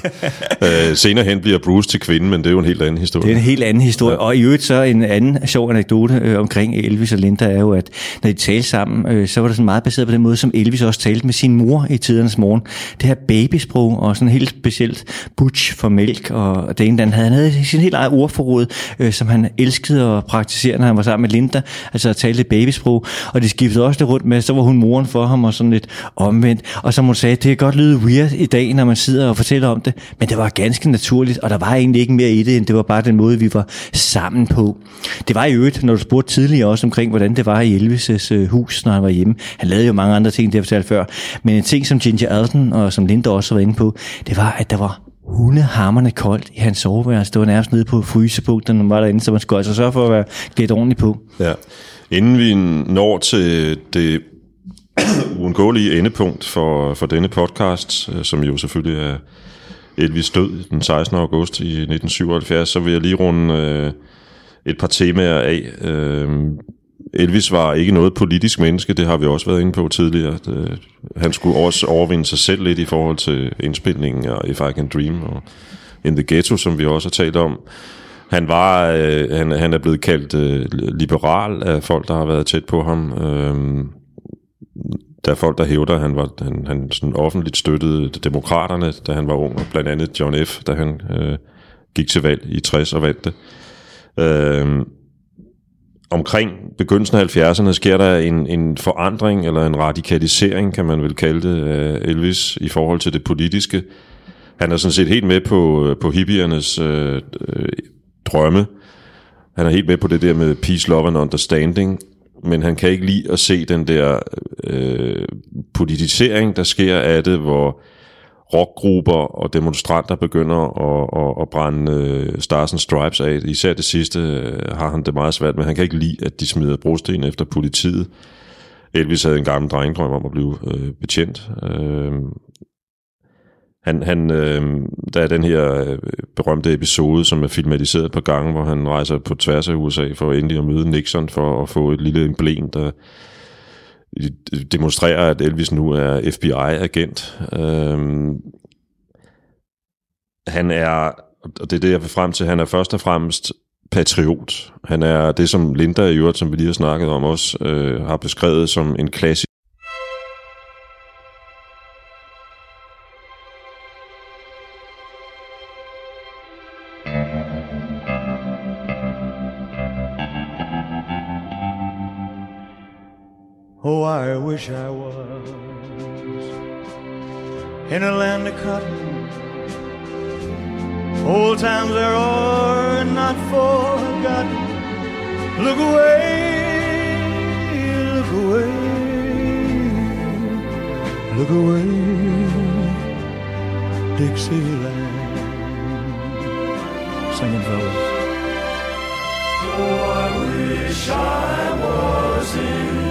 Øh, senere hen bliver Bruce til kvinde, men det er jo en helt anden historie. Det er en helt anden historie. Ja. Og i øvrigt så en anden sjov anekdote øh, omkring Elvis og Linda er jo, at når de talte sammen, øh, så var det sådan meget baseret på den måde, som Elvis også talte med sin mor i tidernes morgen. Det her babysprog, og sådan helt specielt butch for mælk, og det ene den havde. Han havde sin helt eget ordforråd, øh, som han elskede at praktisere, når han var sammen med Linda, altså at tale det babysprog, og de skiftede også det rundt med, så var hun moren for ham, og sådan lidt omvendt, og som hun sagde, det kan godt lyde weird i dag, når man sidder og fortæller om det, men det var ganske naturligt, og der var egentlig ikke mere i det, end det var bare den måde, vi var sammen på. Det var i øvrigt, når du spurgte tidligere også omkring, hvordan det var i Elvis' øh, hus, når han var hjemme. Han lavede jo mange andre ting, det jeg fortalte før. Men en ting, som Ginger Alden og som Linda også var inde på, det var, at der var hundehammerne koldt i hans soveværelse. Det var nærmest nede på frysepunkten, når man var derinde, så man skulle altså sørge for at være gæt ordentligt på. Ja. Inden vi når til det uundgåelige endepunkt for, for denne podcast, øh, som jo selvfølgelig er Elvis død den 16. august i 1977, så vil jeg lige runde øh, et par temaer af. Øh, Elvis var ikke noget politisk menneske, det har vi også været inde på tidligere. Det, han skulle også overvinde sig selv lidt i forhold til indspilningen af If I Can Dream og In the Ghetto, som vi også har talt om. Han var øh, han, han er blevet kaldt øh, liberal af folk, der har været tæt på ham. Øh, der er folk, der hævder, at han, var, han, han sådan offentligt støttede demokraterne, da han var ung, og blandt andet John F., da han øh, gik til valg i 60 og vandt det. Øh, omkring begyndelsen af 70'erne sker der en, en forandring, eller en radikalisering, kan man vel kalde det, af Elvis i forhold til det politiske. Han er sådan set helt med på, øh, på hippiernes øh, øh, drømme. Han er helt med på det der med peace, love and understanding, men han kan ikke lide at se den der øh, politisering, der sker af det, hvor rockgrupper og demonstranter begynder at, at, at brænde øh, Stars and Stripes af. Især det sidste øh, har han det meget svært med. Han kan ikke lide, at de smider brosten efter politiet. Elvis havde en gammel drengdrøm om at blive øh, betjent. Øh, han, han, øh, der er den her øh, berømte episode, som er filmatiseret på gange, hvor han rejser på tværs af USA for endelig at møde Nixon for at få et lille emblem, der demonstrerer, at Elvis nu er FBI-agent. Øhm, han er, og det er det, jeg vil frem til, han er først og fremmest patriot. Han er det, som Linda i øvrigt, som vi lige har snakket om også, øh, har beskrevet som en klassisk I wish I was in a land of cotton. Old times there are not forgotten. Look away, look away, look away, Dixieland. Sing it, fellas. Oh, I wish I was in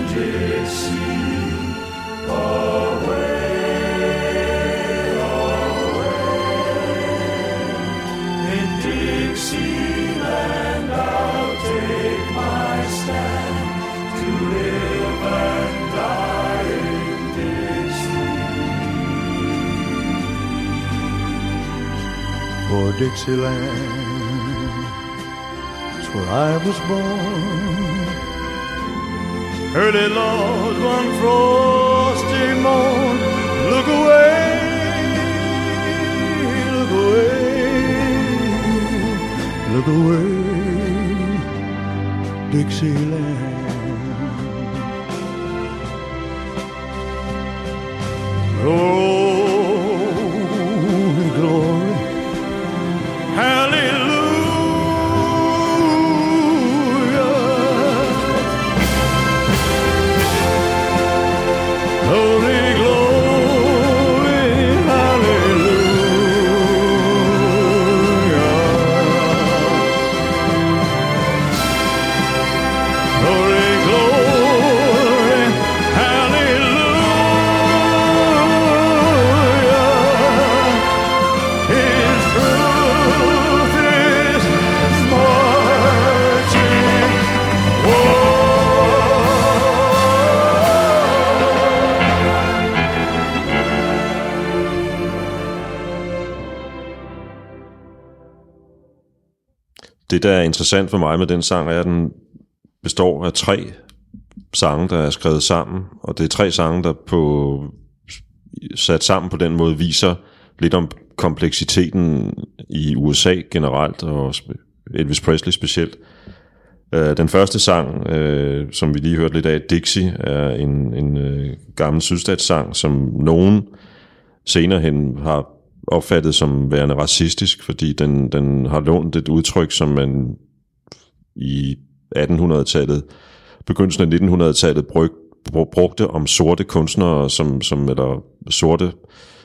Dixieland, it's where I was born. Early Lord, one frosty morn, look away, look away, look away, Dixieland. Glory, Det, der er interessant for mig med den sang, er, at den består af tre sange, der er skrevet sammen, og det er tre sange, der på sat sammen på den måde viser lidt om kompleksiteten i USA generelt, og Elvis Presley specielt. Uh, den første sang, uh, som vi lige hørte lidt af, Dixie, er en, en øh, gammel sydstatssang, som nogen senere hen har opfattet som værende racistisk, fordi den, den har lånt et udtryk, som man i 1800-tallet, begyndelsen af 1900-tallet, brug, brugte om sorte kunstnere, som, som, eller sorte,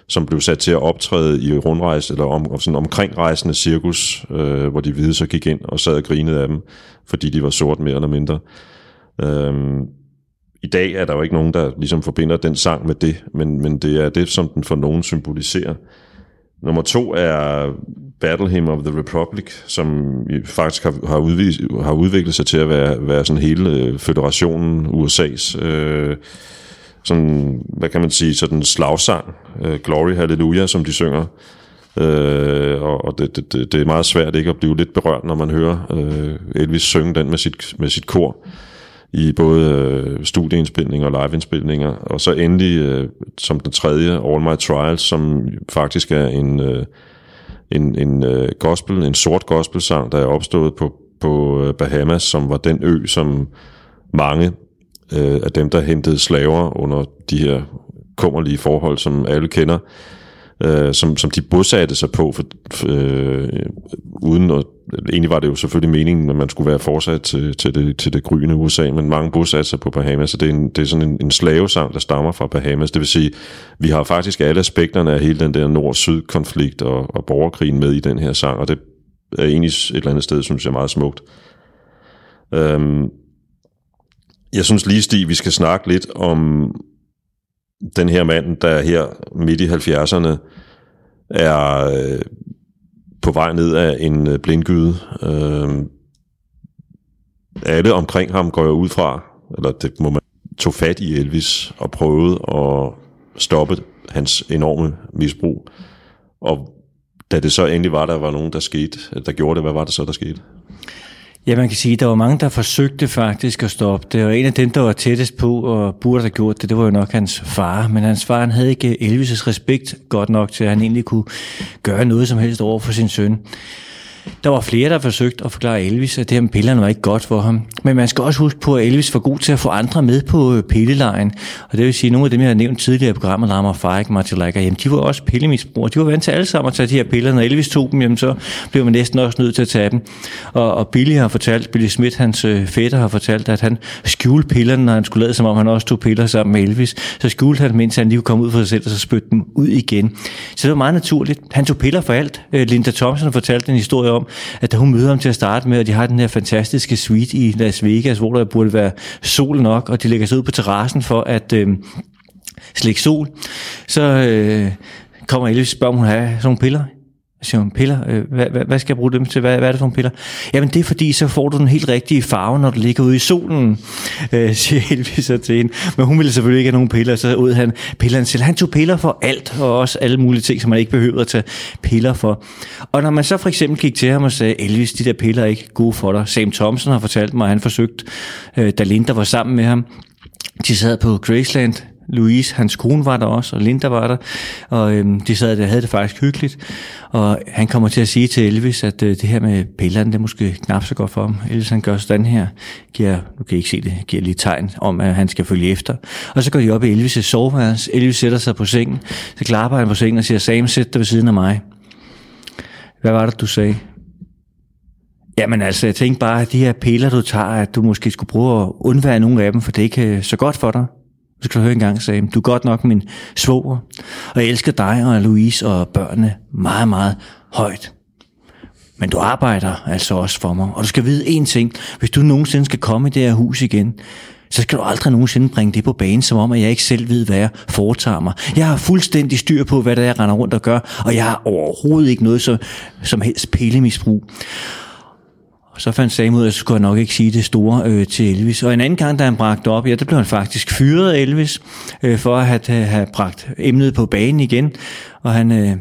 som blev sat til at optræde i rundrejse, eller om, sådan omkringrejsende cirkus, øh, hvor de hvide så gik ind og sad og grinede af dem, fordi de var sorte mere eller mindre. Øhm, I dag er der jo ikke nogen, der ligesom forbinder den sang med det, men, men det er det, som den for nogen symboliserer. Nummer to er Battle Hymn of the Republic, som faktisk har, har, udvist, har udviklet sig til at være, være sådan hele øh, federationen USA's øh, sådan, hvad kan man sige, sådan slagsang, øh, Glory Hallelujah, som de synger. Øh, og og det, det, det er meget svært ikke at blive lidt berørt, når man hører øh, Elvis synge den med sit, med sit kor i både øh, studieindspilninger og liveindspilninger. Og så endelig øh, som den tredje, All My Trials, som faktisk er en, øh, en, en øh, gospel, en sort gospelsang, der er opstået på, på øh, Bahamas, som var den ø, som mange øh, af dem, der hentede slaver under de her kummerlige forhold, som alle kender, øh, som, som de bosatte sig på, for, øh, uden at, egentlig var det jo selvfølgelig meningen, at man skulle være fortsat til, til, det, til det gryende USA, men mange bosatte sig på Bahamas, så det er, en, det er sådan en, en slavesang, der stammer fra Bahamas. Det vil sige, vi har faktisk alle aspekterne af hele den der nord-syd-konflikt og, og borgerkrigen med i den her sang, og det er egentlig et eller andet sted, synes jeg, meget smukt. Øhm, jeg synes lige, Stig, vi skal snakke lidt om den her mand, der her midt i 70'erne er øh, på vej ned af en øh, blindgyde. Øh, alle omkring ham går jeg ud fra, eller det må man tog fat i Elvis og prøvede at stoppe hans enorme misbrug. Og da det så endelig var, der var nogen, der skete, der gjorde det, hvad var det så, der skete? Ja, man kan sige, at der var mange, der forsøgte faktisk at stoppe det, og en af dem, der var tættest på og burde have gjort det, det var jo nok hans far. Men hans far han havde ikke Elvis' respekt godt nok til, at han egentlig kunne gøre noget som helst over for sin søn. Der var flere, der forsøgte at forklare Elvis, at det her med pillerne var ikke godt for ham. Men man skal også huske på, at Elvis var god til at få andre med på øh, pillelejen. Og det vil sige, at nogle af dem, jeg har nævnt tidligere i programmet, Lama Fark, Martin Lager, jamen de var også pillemisbrugere. De var vant til alle sammen at tage de her piller. Når Elvis tog dem, jamen så blev man næsten også nødt til at tage dem. Og, og Billy har fortalt, Billy Smith, hans øh, fætter, har fortalt, at han skjulte pillerne, når han skulle lade, som om han også tog piller sammen med Elvis. Så skjulte han dem, indtil han lige kunne komme ud for sig selv, og så spytte dem ud igen. Så det var meget naturligt. Han tog piller for alt. Øh, Linda Thompson fortalte en historie om, at da hun møder ham til at starte med, og de har den her fantastiske suite i Las Vegas, hvor der burde være sol nok, og de lægger sig ud på terrassen for at øh, slække sol, så øh, kommer Elvis og spørger, om hun har sådan nogle piller? Siger hun, piller, øh, hvad, hvad, hvad skal jeg bruge dem til? Hvad, hvad er det for nogle piller? Jamen det er fordi, så får du den helt rigtige farve, når du ligger ude i solen, øh, [laughs] siger Elvis så til hende. Men hun ville selvfølgelig ikke have nogen piller, så ud han pillerne til. Han tog piller for alt, og også alle mulige ting, som man ikke behøvede at tage piller for. Og når man så for eksempel gik til ham og sagde, Elvis, de der piller er ikke gode for dig. Sam Thompson har fortalt mig, at han forsøgt, øh, da Linda var sammen med ham, de sad på Graceland Louise, hans kone var der også, og Linda var der, og øhm, de sad der havde det faktisk hyggeligt, og han kommer til at sige til Elvis, at øh, det her med pillerne, det er måske knap så godt for ham. Elvis han gør sådan her, giver, nu kan I ikke se det, giver lige tegn om, at han skal følge efter. Og så går de op i Elvis' soveværelse, Elvis sætter sig på sengen, så klapper han på sengen og siger, Sam, sæt dig ved siden af mig. Hvad var det, du sagde? Jamen altså, jeg tænkte bare, at de her piller, du tager, at du måske skulle prøve at undvære nogle af dem, for det er ikke øh, så godt for dig. Du kan høre en gang, sagde du er godt nok min svoger, og jeg elsker dig og Louise og børnene meget, meget højt. Men du arbejder altså også for mig, og du skal vide én ting. Hvis du nogensinde skal komme i det her hus igen, så skal du aldrig nogensinde bringe det på banen, som om at jeg ikke selv ved, hvad jeg foretager mig. Jeg har fuldstændig styr på, hvad det er, jeg render rundt og gør, og jeg har overhovedet ikke noget så, som helst pillemisbrug. Og så fandt Sam ud af, at skulle nok ikke sige det store øh, til Elvis. Og en anden gang, da han bragte op, ja, der blev han faktisk fyret af Elvis, øh, for at have, have bragt emnet på banen igen. Og han... Øh,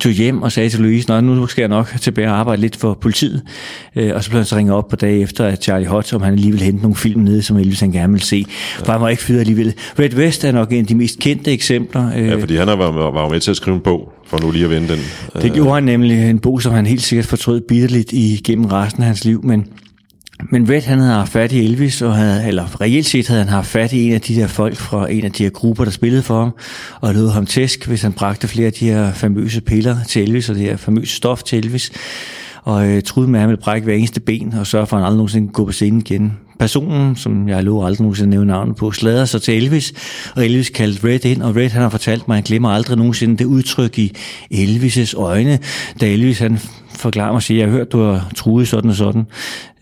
tog hjem og sagde til Louise, Nå, nu skal jeg nok tilbage og arbejde lidt for politiet. Øh, og så blev han så ringet op på dag efter, at Charlie Hotz, om han lige ville hente nogle film nede, som Elvis han gerne ville se. For han var ikke fyret alligevel. Red West er nok en af de mest kendte eksempler. Ja, fordi han var, var jo med til at skrive en bog, for nu lige at vende den. Det gjorde han nemlig, en bog, som han helt sikkert fortrød bitterligt igennem resten af hans liv, men men Red, han havde haft fat i Elvis, og havde, eller reelt set havde han haft fat i en af de der folk fra en af de her grupper, der spillede for ham, og lød ham tæsk, hvis han bragte flere af de her famøse piller til Elvis, og det her famøse stof til Elvis, og øh, troede med, at han ville brække hver eneste ben, og sørge for, at han aldrig nogensinde gå på scenen igen. Personen, som jeg lå aldrig nogensinde nævne navnet på, slader sig til Elvis, og Elvis kaldte Red ind, og Red han har fortalt mig, at han glemmer aldrig nogensinde det udtryk i Elvis' øjne, da Elvis han forklare mig og sige, jeg har hørt, du har truet sådan og sådan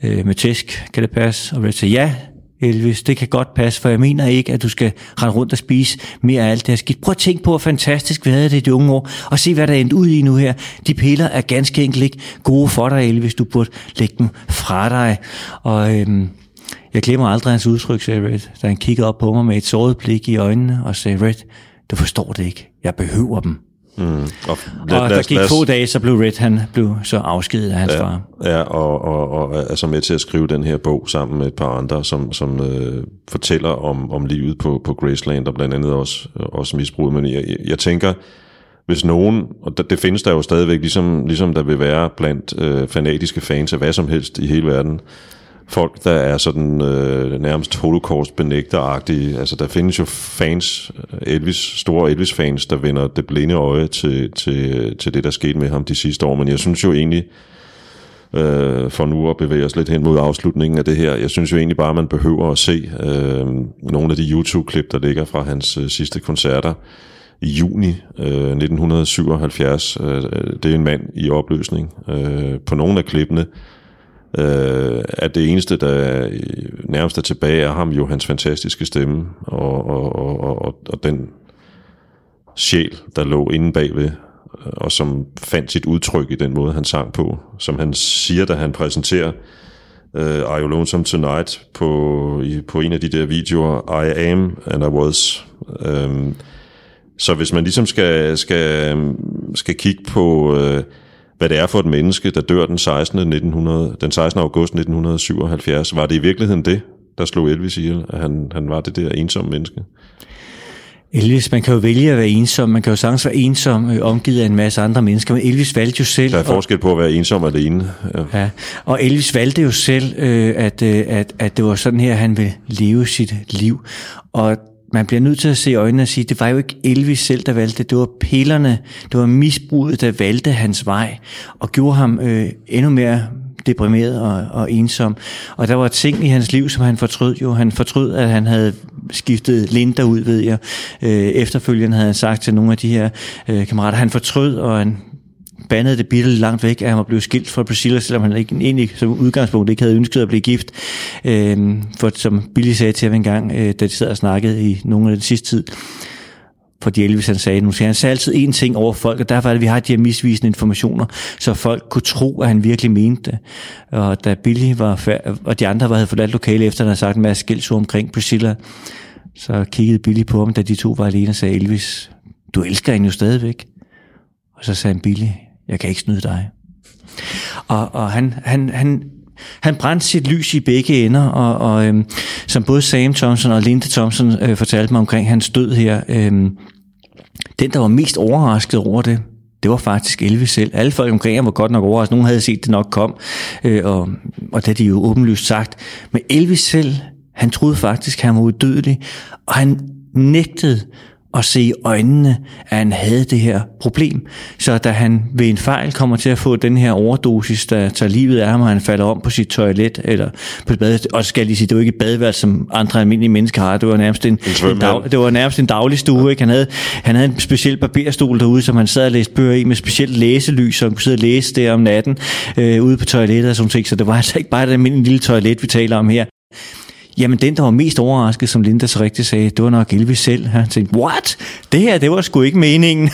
øh, med tæsk, kan det passe? Og Red siger, ja, Elvis, det kan godt passe, for jeg mener ikke, at du skal rende rundt og spise mere af alt det her skidt. Prøv at tænke på, hvor fantastisk vi havde det i de unge år, og se, hvad der er endt ud i nu her. De piller er ganske enkelt ikke gode for dig, Elvis. Du burde lægge dem fra dig. Og øhm, jeg glemmer aldrig hans udtryk, sagde Red, da han kiggede op på mig med et såret blik i øjnene og sagde, Red, du forstår det ikke. Jeg behøver dem. Mm. Og, lad, og der gik lad, få dage, så blev Red, han blev så afskedet af hans ja, far. Ja, og, og, og er så med til at skrive den her bog sammen med et par andre, som, som øh, fortæller om, om livet på, på Graceland, og blandt andet også, også misbrug. Men jeg, jeg tænker, hvis nogen, og det, det findes der jo stadigvæk, ligesom, ligesom der vil være blandt øh, fanatiske fans af hvad som helst i hele verden, folk, der er sådan øh, nærmest holocaust benægteragtige. Altså, der findes jo fans, Elvis, store Elvis-fans, der vender det blinde øje til, til, til det, der skete med ham de sidste år. Men jeg synes jo egentlig, øh, for nu at bevæge os lidt hen mod afslutningen af det her, jeg synes jo egentlig bare, at man behøver at se øh, nogle af de YouTube-klip, der ligger fra hans øh, sidste koncerter i juni øh, 1977. Øh, det er en mand i opløsning. Øh, på nogle af klippene, øh, at det eneste, der nærmest er tilbage, er ham jo hans fantastiske stemme, og, og, og, og, og den sjæl, der lå inde bagved, og som fandt sit udtryk i den måde, han sang på. Som han siger, da han præsenterer øh, Are You Lonesome Tonight på, i, på en af de der videoer, I Am and I Was. Um, så hvis man ligesom skal, skal, skal kigge på... Øh, hvad det er for et menneske, der dør den 16. 1900, den 16. august 1977. Var det i virkeligheden det, der slog Elvis ihjel, at han, han var det der ensomme menneske? Elvis, man kan jo vælge at være ensom, man kan jo sagtens være ensom, øh, omgivet af en masse andre mennesker, men Elvis valgte jo selv... Der er forskel på at være ensom alene. Ja, ja og Elvis valgte jo selv, øh, at, øh, at, at det var sådan her, han ville leve sit liv. Og man bliver nødt til at se i øjnene og sige, det var jo ikke Elvis selv, der valgte det. Det var pillerne, det var misbruget, der valgte hans vej og gjorde ham øh, endnu mere deprimeret og, og ensom. Og der var ting i hans liv, som han fortrød jo. Han fortrød, at han havde skiftet Linda ud, ved jeg. Øh, efterfølgende havde han sagt til nogle af de her øh, kammerater, han fortrød, og han bandede det bitte langt væk, at han var blevet skilt fra Priscilla, selvom han ikke, egentlig som udgangspunkt ikke havde ønsket at blive gift. Øh, for som Billy sagde til ham en gang, øh, da de sad og snakkede i nogle af den sidste tid, fordi Elvis han sagde, nu siger han sagde altid én ting over folk, og derfor er det, at vi har de her misvisende informationer, så folk kunne tro, at han virkelig mente det. Og da Billy var færd, og de andre var, havde forladt lokale efter, at han havde sagt en masse skældsord omkring Priscilla, så kiggede Billy på ham, da de to var alene og sagde, Elvis, du elsker hende jo stadigvæk. Og så sagde han, Billy, jeg kan ikke snyde dig. Og, og han, han, han, han brændte sit lys i begge ender, og, og øhm, som både Sam Thompson og Linda Thompson øh, fortalte mig omkring hans død her, øhm, den, der var mest overrasket over det, det var faktisk Elvis selv. Alle folk omkring ham var godt nok overrasket. Nogen havde set det nok kom, øh, og, og det er de jo åbenlyst sagt. Men Elvis selv, han troede faktisk, at han var udødelig, og han nægtede at se i øjnene, at han havde det her problem. Så da han ved en fejl kommer til at få den her overdosis, der tager livet af ham, og han falder om på sit toilet, eller på et bad, og skal lige sige, det var ikke et badeværelse, som andre almindelige mennesker har, det var nærmest en, en, en dag, det var nærmest en daglig stue, ikke? Han havde, han havde en speciel barberstol derude, som han sad og læste bøger i, med specielt læselys, så han kunne sidde og læse der om natten, øh, ude på toilettet og sådan ting, så det var altså ikke bare et almindeligt lille toilet, vi taler om her. Jamen, den, der var mest overrasket, som Linda så rigtigt sagde, det var nok Elvis selv. Han tænkte, what? Det her, det var sgu ikke meningen.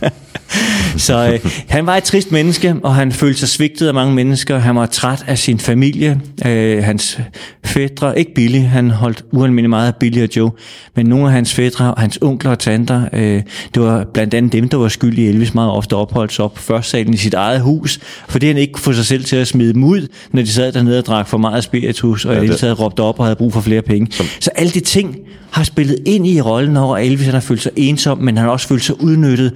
[laughs] [laughs] Så øh, han var et trist menneske, og han følte sig svigtet af mange mennesker. Han var træt af sin familie. Øh, hans fædre, ikke Billy, han holdt ualmindelig meget af Billy og Joe, men nogle af hans fædre og hans onkler og tanter, øh, det var blandt andet dem, der var skyld i Elvis meget ofte opholdt sig op på første salen i sit eget hus, fordi han ikke kunne få sig selv til at smide dem ud, når de sad dernede og drak for meget spiritus, og ja, det... sad råbte op og havde brug for flere penge. Som... Så alle de ting har spillet ind i rollen over Elvis, han har følt sig ensom, men han har også følt sig udnyttet,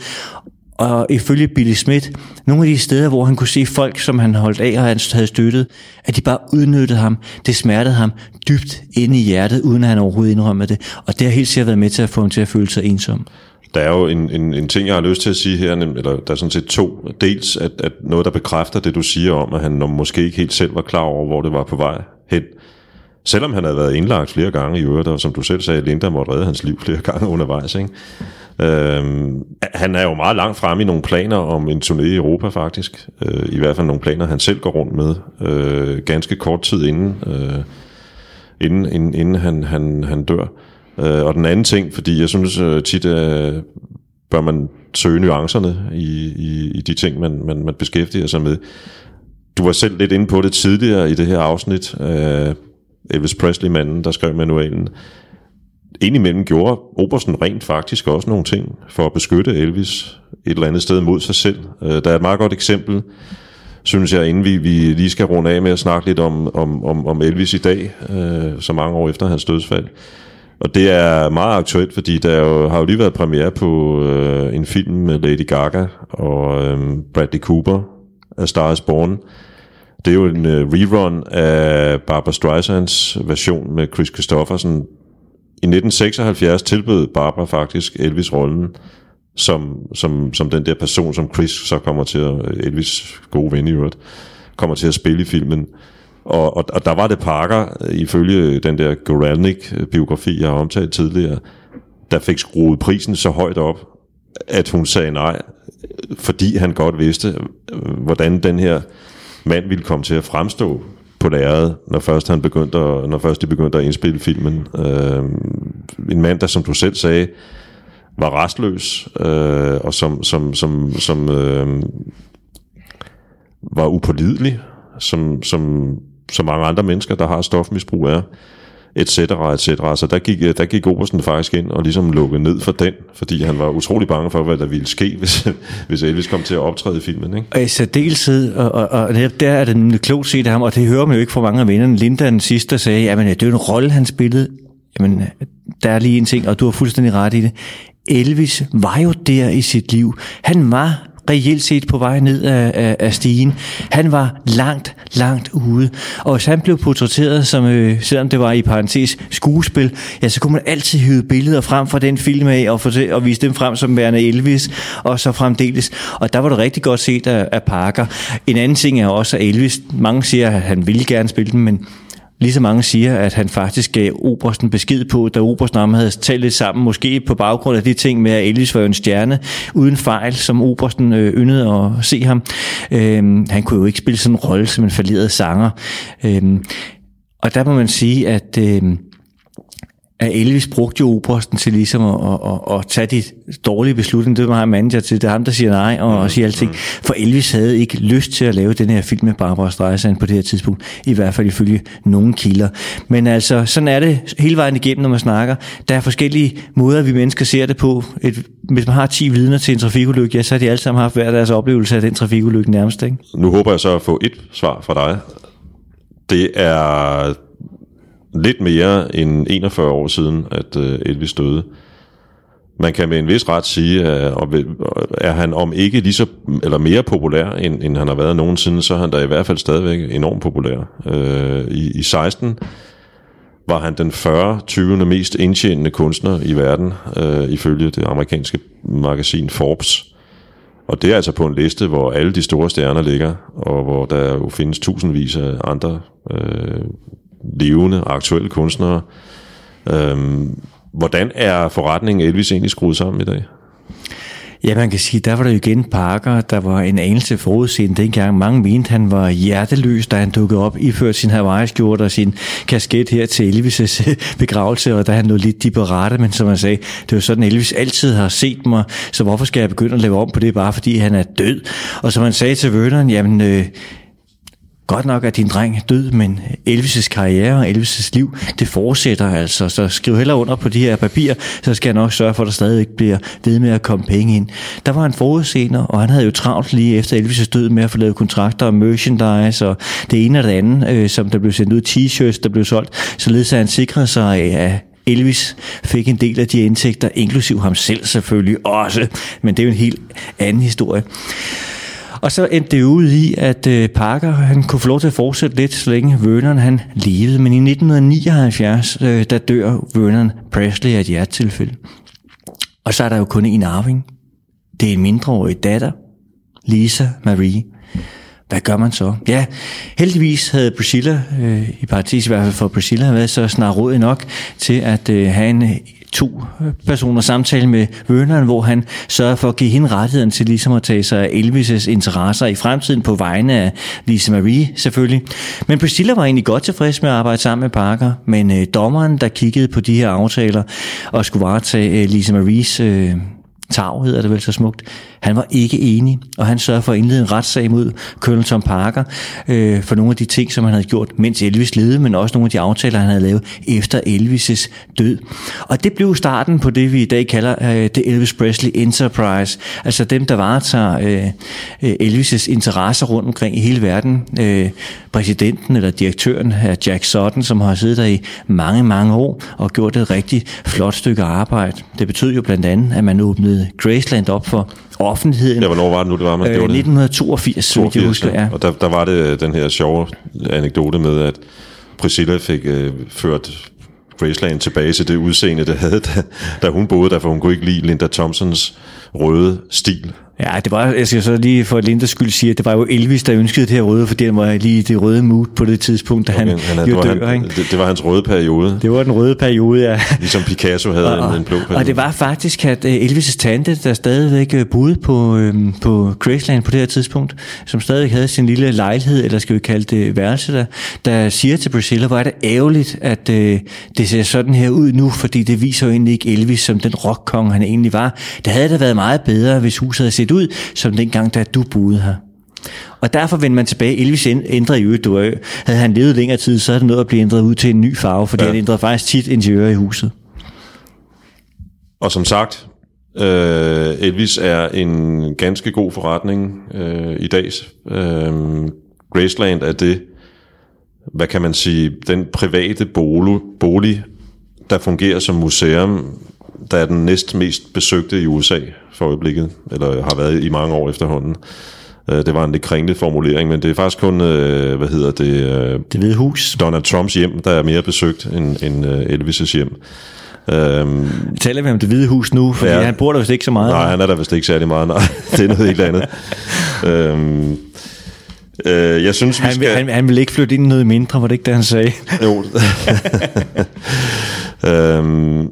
og ifølge Billy Smith, nogle af de steder, hvor han kunne se folk, som han holdt af og han havde støttet, at de bare udnyttede ham. Det smertede ham dybt inde i hjertet, uden at han overhovedet indrømmede det. Og det har helt sikkert været med til at få ham til at føle sig ensom. Der er jo en, en, en ting, jeg har lyst til at sige her, eller der er sådan set to. Dels at, at noget, der bekræfter det, du siger om, at han måske ikke helt selv var klar over, hvor det var på vej hen. Selvom han havde været indlagt flere gange i øvrigt, og som du selv sagde, Linda måtte redde hans liv flere gange undervejs. Ikke? Øhm, han er jo meget langt frem i nogle planer om en turné i Europa faktisk. Øh, I hvert fald nogle planer, han selv går rundt med. Øh, ganske kort tid inden, øh, inden, inden, inden han, han, han dør. Øh, og den anden ting, fordi jeg synes øh, tit, øh, bør man søge nuancerne i, i, i de ting, man, man, man beskæftiger sig med. Du var selv lidt inde på det tidligere i det her afsnit. Øh, Øh, Elvis Presley-manden, der skrev manualen indimellem gjorde Obersten rent faktisk også nogle ting for at beskytte Elvis et eller andet sted mod sig selv. Øh, der er et meget godt eksempel, synes jeg, inden vi, vi lige skal runde af med at snakke lidt om, om, om, om Elvis i dag, øh, så mange år efter hans dødsfald. Og det er meget aktuelt, fordi der jo, har jo lige været premiere på øh, en film med Lady Gaga og øh, Bradley Cooper af Star is Born. Det er jo en øh, rerun af Barbara Streisands version med Chris Christoffersen. i 1976 tilbød Barbara faktisk Elvis rollen som, som, som den der person, som Chris så kommer til at, Elvis gode ven i øvrigt, kommer til at spille i filmen. Og, og, og der var det Parker, ifølge den der Goralnik-biografi, jeg har omtalt tidligere, der fik skruet prisen så højt op, at hun sagde nej, fordi han godt vidste, øh, hvordan den her mand ville komme til at fremstå på lærredet, når først, han begyndte at, når først de begyndte at indspille filmen. Øh, en mand, der som du selv sagde, var restløs, øh, og som, som, som, som øh, var upålidelig, som, som, som mange andre mennesker, der har stofmisbrug er et cetera, et cetera. Så der gik, øh, der gik Obersten faktisk ind og ligesom lukkede ned for den, fordi han var utrolig bange for, hvad der ville ske, [laughs] hvis, hvis Elvis kom til at optræde i filmen. Ikke? Og i særdeleshed, og, og, og der er det klogt set af ham, og det hører man jo ikke fra mange af vennerne. Linda, den sidste, der sagde, at det er en rolle, han spillede. Jamen, der er lige en ting, og du har fuldstændig ret i det. Elvis var jo der i sit liv. Han var reelt set på vej ned af, af, af stigen. Han var langt, langt ude. Og hvis han blev portrætteret, som, øh, selvom det var i parentes skuespil, ja, så kunne man altid hive billeder frem fra den film af og, fortæ- og vise dem frem som værende Elvis, og så fremdeles. Og der var det rigtig godt set af, af Parker. En anden ting er også, at Elvis, mange siger, at han ville gerne spille den, men Lige så mange siger, at han faktisk gav Obersten besked på, da Obersten ham havde talt lidt sammen, måske på baggrund af de ting med, at Elvis var en stjerne, uden fejl, som Obersten øh, yndede at se ham. Øhm, han kunne jo ikke spille sådan en rolle som en falderet sanger. Øhm, og der må man sige, at... øhm, at Elvis brugte jo Obersten til ligesom at, at, at, at tage de dårlige beslutninger. Det var ham manager til. Det er ham, der siger nej og, og siger alting. For Elvis havde ikke lyst til at lave den her film med Barbara Streisand på det her tidspunkt. I hvert fald ifølge nogle kilder. Men altså, sådan er det hele vejen igennem, når man snakker. Der er forskellige måder, vi mennesker ser det på. Et, hvis man har 10 vidner til en trafikulykke, ja, så har de alle sammen haft hver deres oplevelse af den trafikulykke nærmest. Ikke? Nu håber jeg så at få et svar fra dig. Det er lidt mere end 41 år siden, at øh, Elvis døde. Man kan med en vis ret sige, at øh, er han om ikke lige så, eller mere populær, end, end han har været nogensinde, så er han da i hvert fald stadigvæk enormt populær. Øh, i, I 16 var han den 40. 20. mest indtjenende kunstner i verden, øh, ifølge det amerikanske magasin Forbes. Og det er altså på en liste, hvor alle de store stjerner ligger, og hvor der jo findes tusindvis af andre øh, levende, aktuelle kunstnere. Øhm, hvordan er forretningen Elvis egentlig skruet sammen i dag? Ja, man kan sige, der var der jo igen Parker, der var en anelse forudseende dengang. Mange mente, han var hjerteløs, da han dukkede op, iført sin Hawaii-skjorte og sin kasket her til Elvis' [laughs] begravelse, og da han lå lidt de rette, men som han sagde, det var sådan, Elvis altid har set mig, så hvorfor skal jeg begynde at lave om på det, bare fordi han er død? Og som han sagde til Vernon, jamen... Øh, Godt nok er din dreng død, men Elvis' karriere og Elvis' liv, det fortsætter altså. Så skriv heller under på de her papirer, så skal jeg nok sørge for, at der stadig bliver ved med at komme penge ind. Der var en forudsener, og han havde jo travlt lige efter Elvis' død med at få lavet kontrakter og merchandise og det ene og det andet, øh, som der blev sendt ud t-shirts, der blev solgt. Således at han sikrede sig af Elvis fik en del af de indtægter, inklusiv ham selv selvfølgelig også, men det er jo en helt anden historie. Og så endte det ud i, at øh, Parker han kunne få lov til at fortsætte lidt, så længe Vernon han levede. Men i 1979, øh, der dør Vernon Presley af et hjertetilfælde. Og så er der jo kun en arving. Det er en mindreårig datter, Lisa Marie. Hvad gør man så? Ja, heldigvis havde Priscilla, øh, i parentes i hvert fald for Priscilla, været så snart råd nok til at øh, have en to personer samtale med Vernon, hvor han sørger for at give hende rettigheden til ligesom at tage sig af Elvis' interesser i fremtiden på vegne af Lisa Marie selvfølgelig. Men Priscilla var egentlig godt tilfreds med at arbejde sammen med Parker, men øh, dommeren, der kiggede på de her aftaler og skulle varetage øh, Lisa Maries øh, Tav hedder det vel så smukt. Han var ikke enig, og han sørgede for at indlede en retssag mod Colonel Tom Parker øh, for nogle af de ting, som han havde gjort, mens Elvis levede, men også nogle af de aftaler, han havde lavet efter Elvis' død. Og det blev starten på det, vi i dag kalder øh, det Elvis Presley Enterprise, altså dem, der varetager øh, øh Elvis' interesser rundt omkring i hele verden. Øh, præsidenten eller direktøren er Jack Sutton, som har siddet der i mange, mange år og gjort et rigtig flot stykke arbejde. Det betød jo blandt andet, at man åbnede Graceland op for offentligheden. Ja, hvornår var det nu, det var, man øh, det? 1982, 82, jeg husker, ja. Og der, der var det den her sjove anekdote med, at Priscilla fik øh, ført Graceland tilbage til det udseende, det havde, da, da hun boede der, for hun kunne ikke lide Linda Thompsons røde stil. Ja, det var, jeg skal så lige for Lindas skyld sige, at det var jo Elvis, der ønskede det her røde, fordi han var lige det røde mood på det tidspunkt, da okay, han, han jo dør. Han, det, det, var hans røde periode. Det var den røde periode, ja. Ligesom Picasso havde og, en, en blå periode. Og det var faktisk, at øh, Elvis' tante, der stadigvæk øh, boede på, øhm, på Graceland på det her tidspunkt, som stadig havde sin lille lejlighed, eller skal vi kalde det værelse der, der siger til Priscilla, hvor er det ærgerligt, at øh, det ser sådan her ud nu, fordi det viser jo egentlig ikke Elvis som den rockkong, han egentlig var. Det havde da været meget bedre, hvis huset havde set ud, som dengang, da du boede her. Og derfor vender man tilbage. Elvis ændrede jo du Havde han levet længere tid, så er det noget at blive ændret ud til en ny farve, fordi ja. han ændrede faktisk tit interiør i huset. Og som sagt, øh, Elvis er en ganske god forretning øh, i dag. Øh, Graceland er det, hvad kan man sige, den private bolig, der fungerer som museum der er den næst mest besøgte i USA for øjeblikket, eller har været i mange år efterhånden. Øh, det var en lidt kringlet formulering, men det er faktisk kun, øh, hvad hedder det? Øh, det hvide hus. Donald Trumps hjem, der er mere besøgt end, end Elvis' hjem. Øhm, Taler vi om det hvide hus nu? Fordi ja, han bor der vist ikke så meget. Nej, han er der vist ikke særlig meget. Nej, [laughs] det er noget helt andet. øhm, øh, jeg synes, han, vi skal... han, han vil ikke flytte ind noget mindre, var det ikke det, han sagde? jo. [laughs] øhm,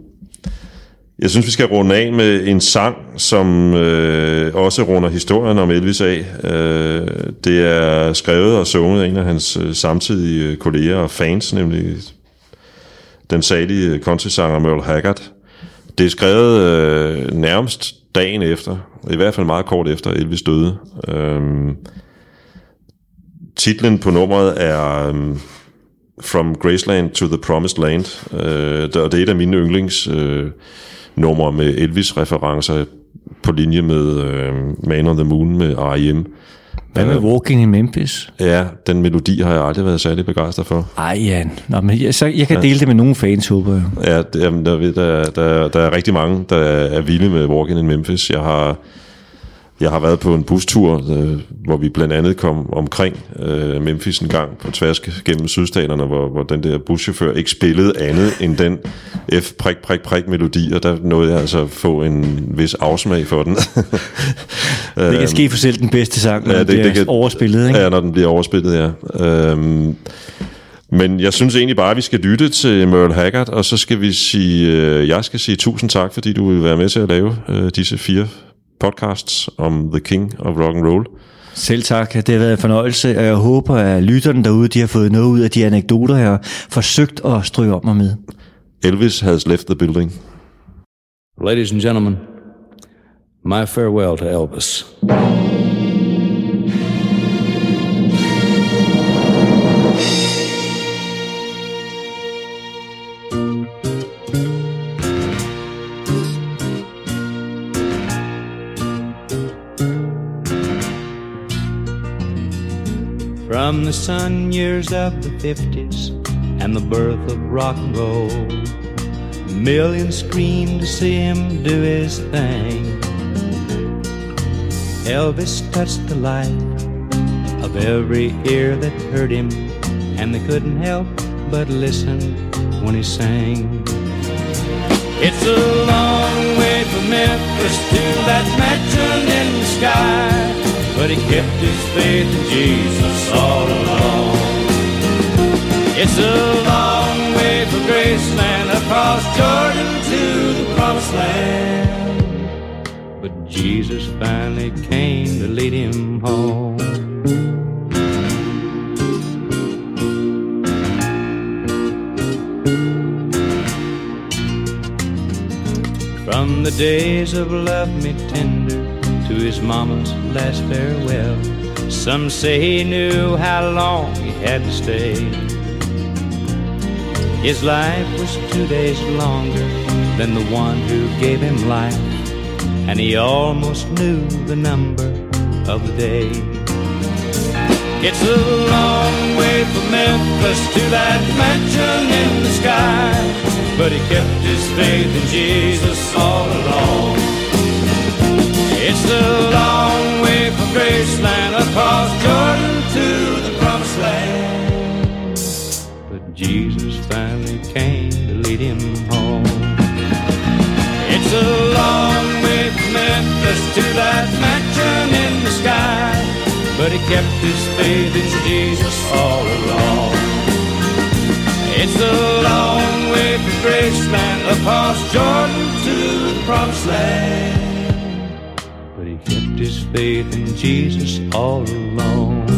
jeg synes, vi skal runde af med en sang, som øh, også runder historien om Elvis af. Øh, det er skrevet og sunget af en af hans øh, samtidige øh, kolleger og fans, nemlig den salige øh, countrysanger Merle Haggard. Det er skrevet øh, nærmest dagen efter, i hvert fald meget kort efter Elvis døde. Øh, titlen på nummeret er... Øh, From Graceland to the Promised Land, øh, og det er et af mine yndlings øh, numre med Elvis-referencer på linje med øh, Man on the Moon med R.E.M. Hvad med Walking in Memphis? Ja, den melodi har jeg aldrig været særlig begejstret for. Ej, Jan. Nå, men jeg, så jeg kan ja. dele det med nogle fans, håber jeg. Ja, det, jamen, der, der, der, der er rigtig mange, der er vilde med Walking in Memphis. Jeg har jeg har været på en bustur, øh, hvor vi blandt andet kom omkring øh, Memphis en gang på tværs gennem sydstaterne, hvor, hvor den der buschauffør ikke spillede andet end den F prik prik prik melodi, og der nåede jeg altså at få en vis afsmag for den. [laughs] det kan ske for selv den bedste sang, når ja, det, den bliver det kan, overspillet, ikke? Ja, når den bliver overspillet, ja. Øhm, men jeg synes egentlig bare, at vi skal lytte til Merle Haggard, og så skal vi sige, øh, jeg skal sige tusind tak, fordi du vil være med til at lave øh, disse fire podcasts om The King of Rock and Roll. Selv tak. Det har været en fornøjelse, og jeg håber, at lytterne derude de har fået noget ud af de anekdoter, jeg har forsøgt at stryge op mig med. Elvis has left the building. Ladies and gentlemen, my farewell to Elvis. From the sun years of the 50s and the birth of rock and roll, millions screamed to see him do his thing. Elvis touched the life of every ear that heard him, and they couldn't help but listen when he sang. It's a long way from Memphis to that mansion in the sky. But he kept his faith in Jesus all along. It's a long way from Graceland across Jordan to the promised land. But Jesus finally came to lead him home. From the days of love me tender to his mama's last farewell. Some say he knew how long he had to stay. His life was two days longer than the one who gave him life, and he almost knew the number of the day. It's a long way from Memphis to that mansion in the sky, but he kept his faith in Jesus all along. It's a long from Graceland across Jordan to the promised land. But Jesus finally came to lead him home. It's a long way from Memphis to that mansion in the sky. But he kept his faith in Jesus all along. It's a long way from Graceland across Jordan to the promised land. Kept his faith in Jesus all along.